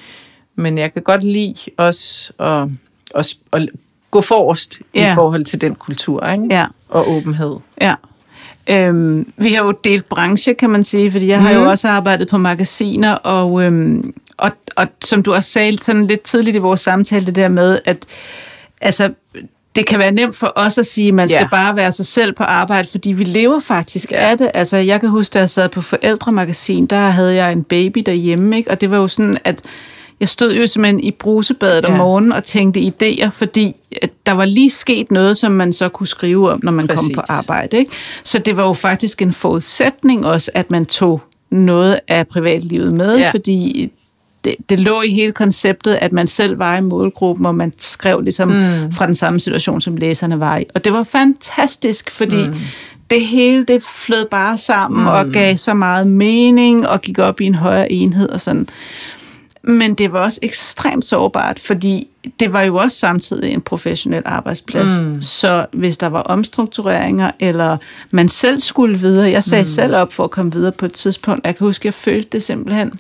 B: men jeg kan godt lide også at, at, at gå forrest
C: Ja.
B: i forhold til den kultur ikke?
C: Ja.
B: og åbenhed.
C: Ja. Øhm, vi har jo delt branche, kan man sige, fordi jeg har jo også arbejdet på magasiner, og, øhm, og, og som du også sagde sådan lidt tidligt i vores samtale, det der med, at altså, det kan være nemt for os at sige, at man skal
B: Ja.
C: bare være sig selv på arbejde, fordi vi lever faktisk af det. Altså, jeg kan huske, da jeg sad på forældremagasin, der havde jeg en baby derhjemme, ikke? og det var jo sådan, at jeg stod jo simpelthen i brusebadet om
B: Ja.
C: morgenen og tænkte idéer, fordi at der var lige sket noget, som man så kunne skrive om, når man
B: Præcis.
C: kom på arbejde. Ikke? Så det var jo faktisk en forudsætning også, at man tog noget af privatlivet med,
B: Ja.
C: fordi det, det lå i hele konceptet, at man selv var i målgruppen, og man skrev ligesom mm. fra den samme situation, som læserne var i. Og det var fantastisk, fordi mm. det hele, det flød bare sammen mm. og gav så meget mening og gik op i en højere enhed og sådan. Men det var også ekstremt sårbart, fordi det var jo også samtidig en professionel arbejdsplads. Mm. Så hvis der var omstruktureringer, eller man selv skulle videre, jeg sagde mm. selv op for at komme videre på et tidspunkt, jeg kan huske, jeg følte det simpelthen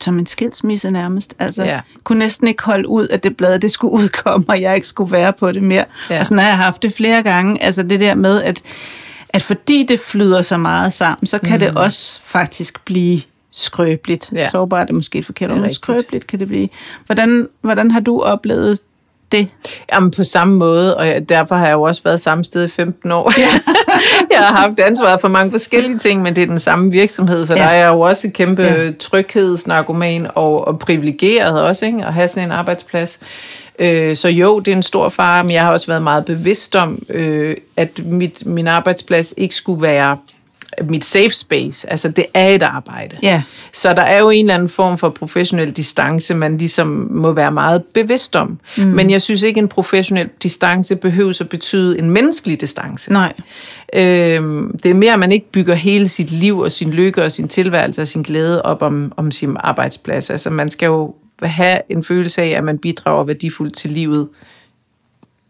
C: som en skilsmisse nærmest. Altså,
B: ja.
C: kunne næsten ikke holde ud, at det blad, det skulle udkomme, og jeg ikke skulle være på det mere.
B: Ja.
C: Og sådan har jeg haft det flere gange. Altså det der med, at, at fordi det flyder så meget sammen, så kan mm. det også faktisk blive skrøbeligt.
B: Ja.
C: Ja. Sårbart er måske et forkert
B: er
C: ord, men skrøbeligt kan det blive. Hvordan, hvordan har du oplevet det?
B: Jamen på samme måde, og derfor har jeg jo også været samme sted i 15 år. jeg har haft ansvaret for mange forskellige ting, men det er den samme virksomhed, så ja.
C: Ja.
B: der er jeg jo også et kæmpe
C: Ja.
B: ja. tryghedsnarkoman og, og privilegeret også, ikke? at have sådan en arbejdsplads. Øh, så jo, det er en stor fare, men jeg har også været meget bevidst om, øh, at mit, min arbejdsplads ikke skulle være mit safe space. Altså, det er et arbejde.
C: Ja.
B: Så der er jo en eller anden form for professionel distance, man ligesom må være meget bevidst om. Mm. Men jeg synes ikke, en professionel distance behøver at betyde en menneskelig distance.
C: Nej.
B: Øhm, det er mere, at man ikke bygger hele sit liv og sin lykke og sin tilværelse og sin glæde op om, om sin arbejdsplads. Altså man skal jo have en følelse af, at man bidrager værdifuldt til livet,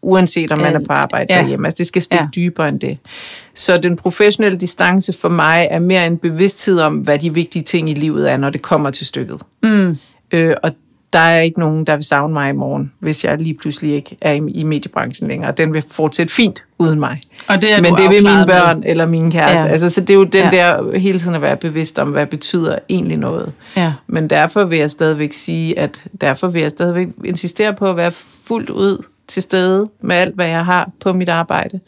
B: uanset om man er på arbejde
C: Ja.
B: derhjemme. Altså det skal stikke
C: Ja.
B: dybere end det. Så den professionelle distance for mig er mere en bevidsthed om, hvad de vigtige ting i livet er, når det kommer til stykket.
C: Mm.
B: Øh, og der er ikke nogen, der vil savne mig i morgen, hvis jeg lige pludselig ikke er i, i mediebranchen længere. Den vil fortsætte fint uden mig.
C: Og det er
B: Men det vil mine
C: afklaret med.
B: børn eller mine kæreste.
C: Ja.
B: Altså, så det er jo den
C: ja.
B: der hele tiden at være bevidst om, hvad betyder egentlig noget.
C: Ja.
B: Men derfor vil jeg stadigvæk sige, at derfor vil jeg stadigvæk insistere på at være fuldt ud til stede med alt, hvad jeg har på mit arbejde.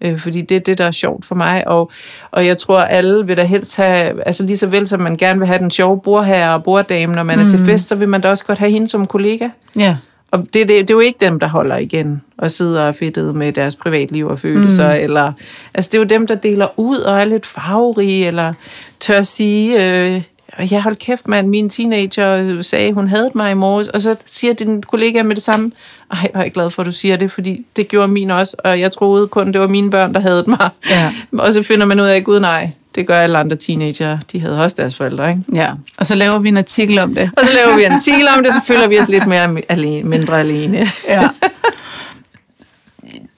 B: Øh, fordi det er det, der er sjovt for mig. Og, og jeg tror, alle vil da helst have, altså lige så vel som man gerne vil have den sjove bordherre og borddame, når man mm. er til fest, så vil man da også godt have hende som kollega.
C: Ja.
B: Og det, det, det er jo ikke dem, der holder igen og sidder og fedtet med deres privatliv og følelser. Mm. Eller, altså det er jo dem, der deler ud og er lidt farverige, eller tør sige, øh, jeg holdt kæft, mand, min teenager sagde, hun havde mig i morges, og så siger din kollega med det samme, ej, hvor er jeg glad for, at du siger det, fordi det gjorde min også, og jeg troede kun, det var mine børn, der havde mig.
C: Ja.
B: Og så finder man ud af, gud nej, det gør alle andre teenager, de havde også deres forældre, ikke?
C: ja. Og så laver vi en artikel om det.
B: Og så laver vi en artikel om det, så føler vi os lidt mere alene, mindre alene.
C: Ja.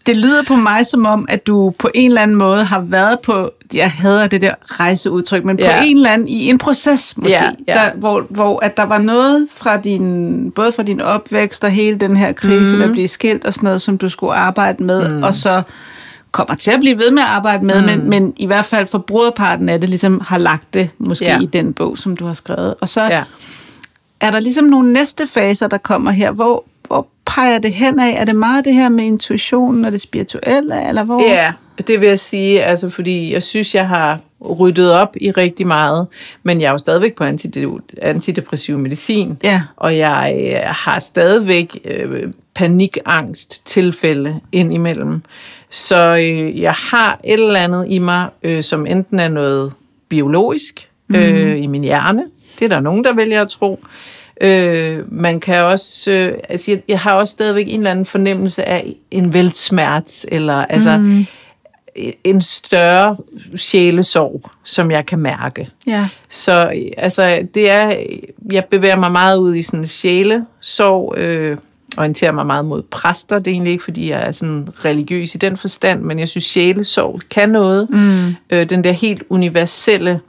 C: Det lyder på mig som om, at du på en eller anden måde har været på, jeg hader det der rejseudtryk, men på
B: Ja.
C: en eller anden, i en proces måske,
B: Ja, ja.
C: Der, hvor, hvor at der var noget fra din, både fra din opvækst og hele den her krise, mm.
B: Mhm.
C: der blev skilt og sådan noget, som du skulle arbejde med, mm. og så kommer til at blive ved med at arbejde med, mm. men, men i hvert fald for bruderparten af det ligesom har lagt det måske
B: Ja.
C: i den bog, som du har skrevet. Og så
B: Ja.
C: er der ligesom nogle næste faser, der kommer her, hvor peger det hen af? Er det meget det her med intuitionen og det spirituelle, eller hvor?
B: Ja, det vil jeg sige, altså fordi jeg synes, jeg har ryddet op i rigtig meget, men jeg er jo stadigvæk på antide- antidepressiv medicin,
C: Ja.
B: og jeg øh, har stadigvæk øh, panikangst tilfælde indimellem. Så øh, jeg har et eller andet i mig, øh, som enten er noget biologisk øh, i min hjerne, det er der nogen, der vælger at tro, Øh, man kan også, øh, altså jeg, jeg har også stadigvæk en eller anden fornemmelse af en væltsmerts, eller altså mm. en større sjælesorg, som jeg kan mærke.
C: Ja.
B: Så altså, det er, jeg bevæger mig meget ud i sådan en sjælesorg, øh, orienterer mig meget mod præster. Det er egentlig ikke, fordi jeg er sådan religiøs i den forstand, men jeg synes, sjælesorg kan noget. Mm. Øh, den der helt universelle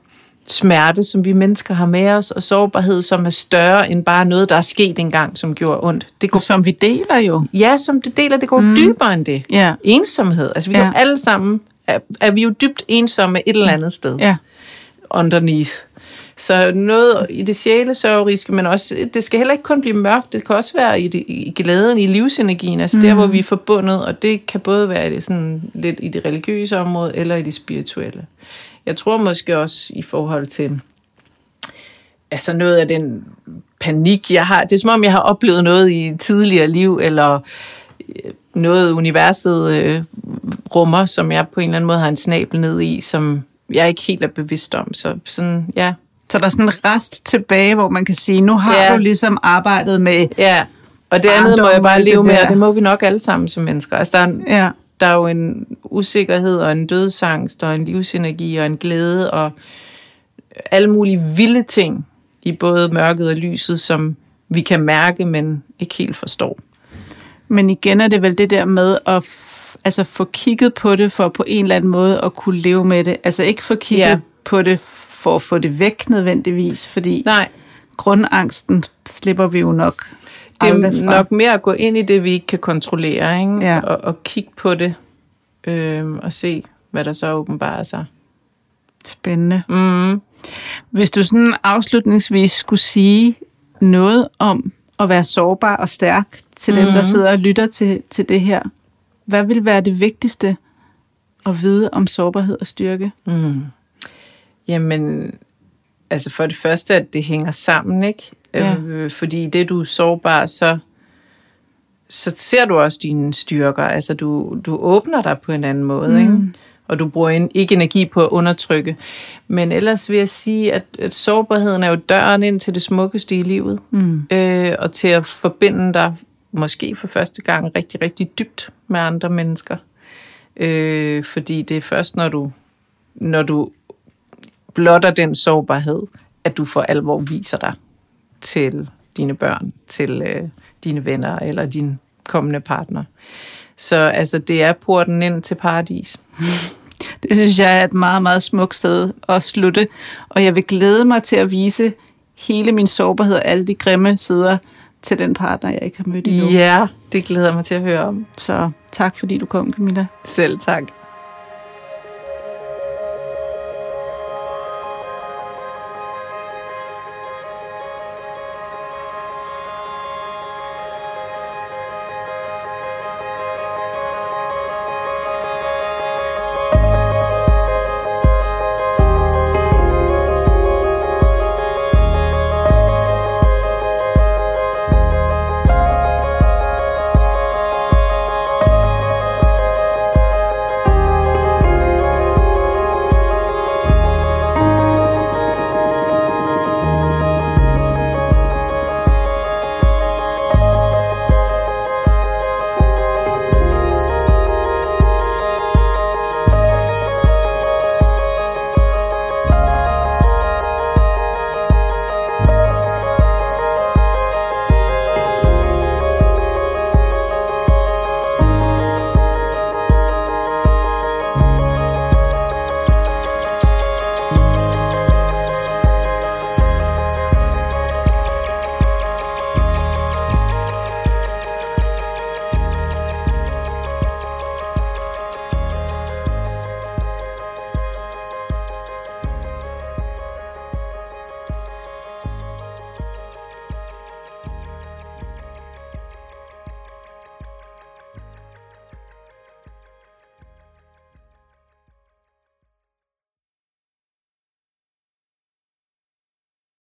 B: smerte, som vi mennesker har med os, og sårbarhed, som er større end bare noget, der er sket engang, som gjorde ondt. Det går,
C: Som vi deler jo.
B: ja, som det deler, det går mm. dybere end det.
C: Ja.
B: Ensomhed. Altså, vi er jo alle sammen, er, er vi jo dybt ensomme et eller andet sted
C: Ja.
B: underneath. Så noget i det sjælesørgeriske, men også, det skal heller ikke kun blive mørkt, det kan også være i, det, i glæden, i livsenergien, altså mm. der, hvor vi er forbundet, og det kan både være det sådan lidt i det religiøse område, eller i det spirituelle. Jeg tror måske også i forhold til, altså noget af den panik, jeg har, det er som om, jeg har oplevet noget i tidligere liv, eller øh, noget universet øh, rummer, som jeg på en eller anden måde har en snabel ned i, som jeg ikke helt er bevidst om. Så sådan, ja.
C: Så der er sådan en rest tilbage, hvor man kan sige, nu har
B: Ja.
C: du ligesom arbejdet med...
B: Ja, og det andet må jeg bare leve
C: det
B: med, og det må vi nok alle sammen som mennesker. Altså, der er,
C: Ja.
B: Der er jo en usikkerhed og en dødsangst og en livsenergi og en glæde og alle mulige vilde ting i både mørket og lyset, som vi kan mærke, men ikke helt forstår.
C: Men igen er det vel det der med at altså få kigget på det, for på en eller anden måde at kunne leve med det. Altså ikke få kigget
B: ja.
C: på det for at få det væk nødvendigvis, fordi
B: Nej,
C: grundangsten slipper vi jo nok
B: det er
C: fra.
B: nok mere at gå ind i det, vi ikke kan kontrollere, ikke?
C: Ja.
B: Og, og kigge på det øh, og se, hvad der så åbenbarer sig.
C: Spændende.
B: Mm.
C: Hvis du sådan afslutningsvis skulle sige noget om at være sårbar og stærk til dem, der sidder og lytter til, til det her, hvad vil være det vigtigste at vide om sårbarhed og styrke?
B: Mm. Jamen, altså for det første, at det hænger sammen, ikke?
C: Ja.
B: Øh, fordi det, du er sårbar, så, så ser du også dine styrker. Altså, du, du åbner dig på en anden måde, mm. ikke? Og du bruger en, ikke energi på at undertrykke. Men ellers vil jeg sige, at, at sårbarheden er jo døren ind til det smukkeste i livet.
C: Mm.
B: Øh, og til at forbinde dig, måske for første gang, rigtig, rigtig dybt med andre mennesker. Øh, fordi det er først, når du, når du blotter den sårbarhed, at du for alvor viser dig til dine børn, til øh, dine venner eller din kommende partner. Så altså, det er porten ind til paradis.
C: Det synes jeg er et meget, meget smukt sted at slutte. Og jeg vil glæde mig til at vise hele min sårbarhed og alle de grimme sider til den partner, jeg ikke har mødt endnu.
B: Ja, det glæder jeg mig til at høre om.
C: Så tak fordi du kom, Camilla.
B: Selv tak.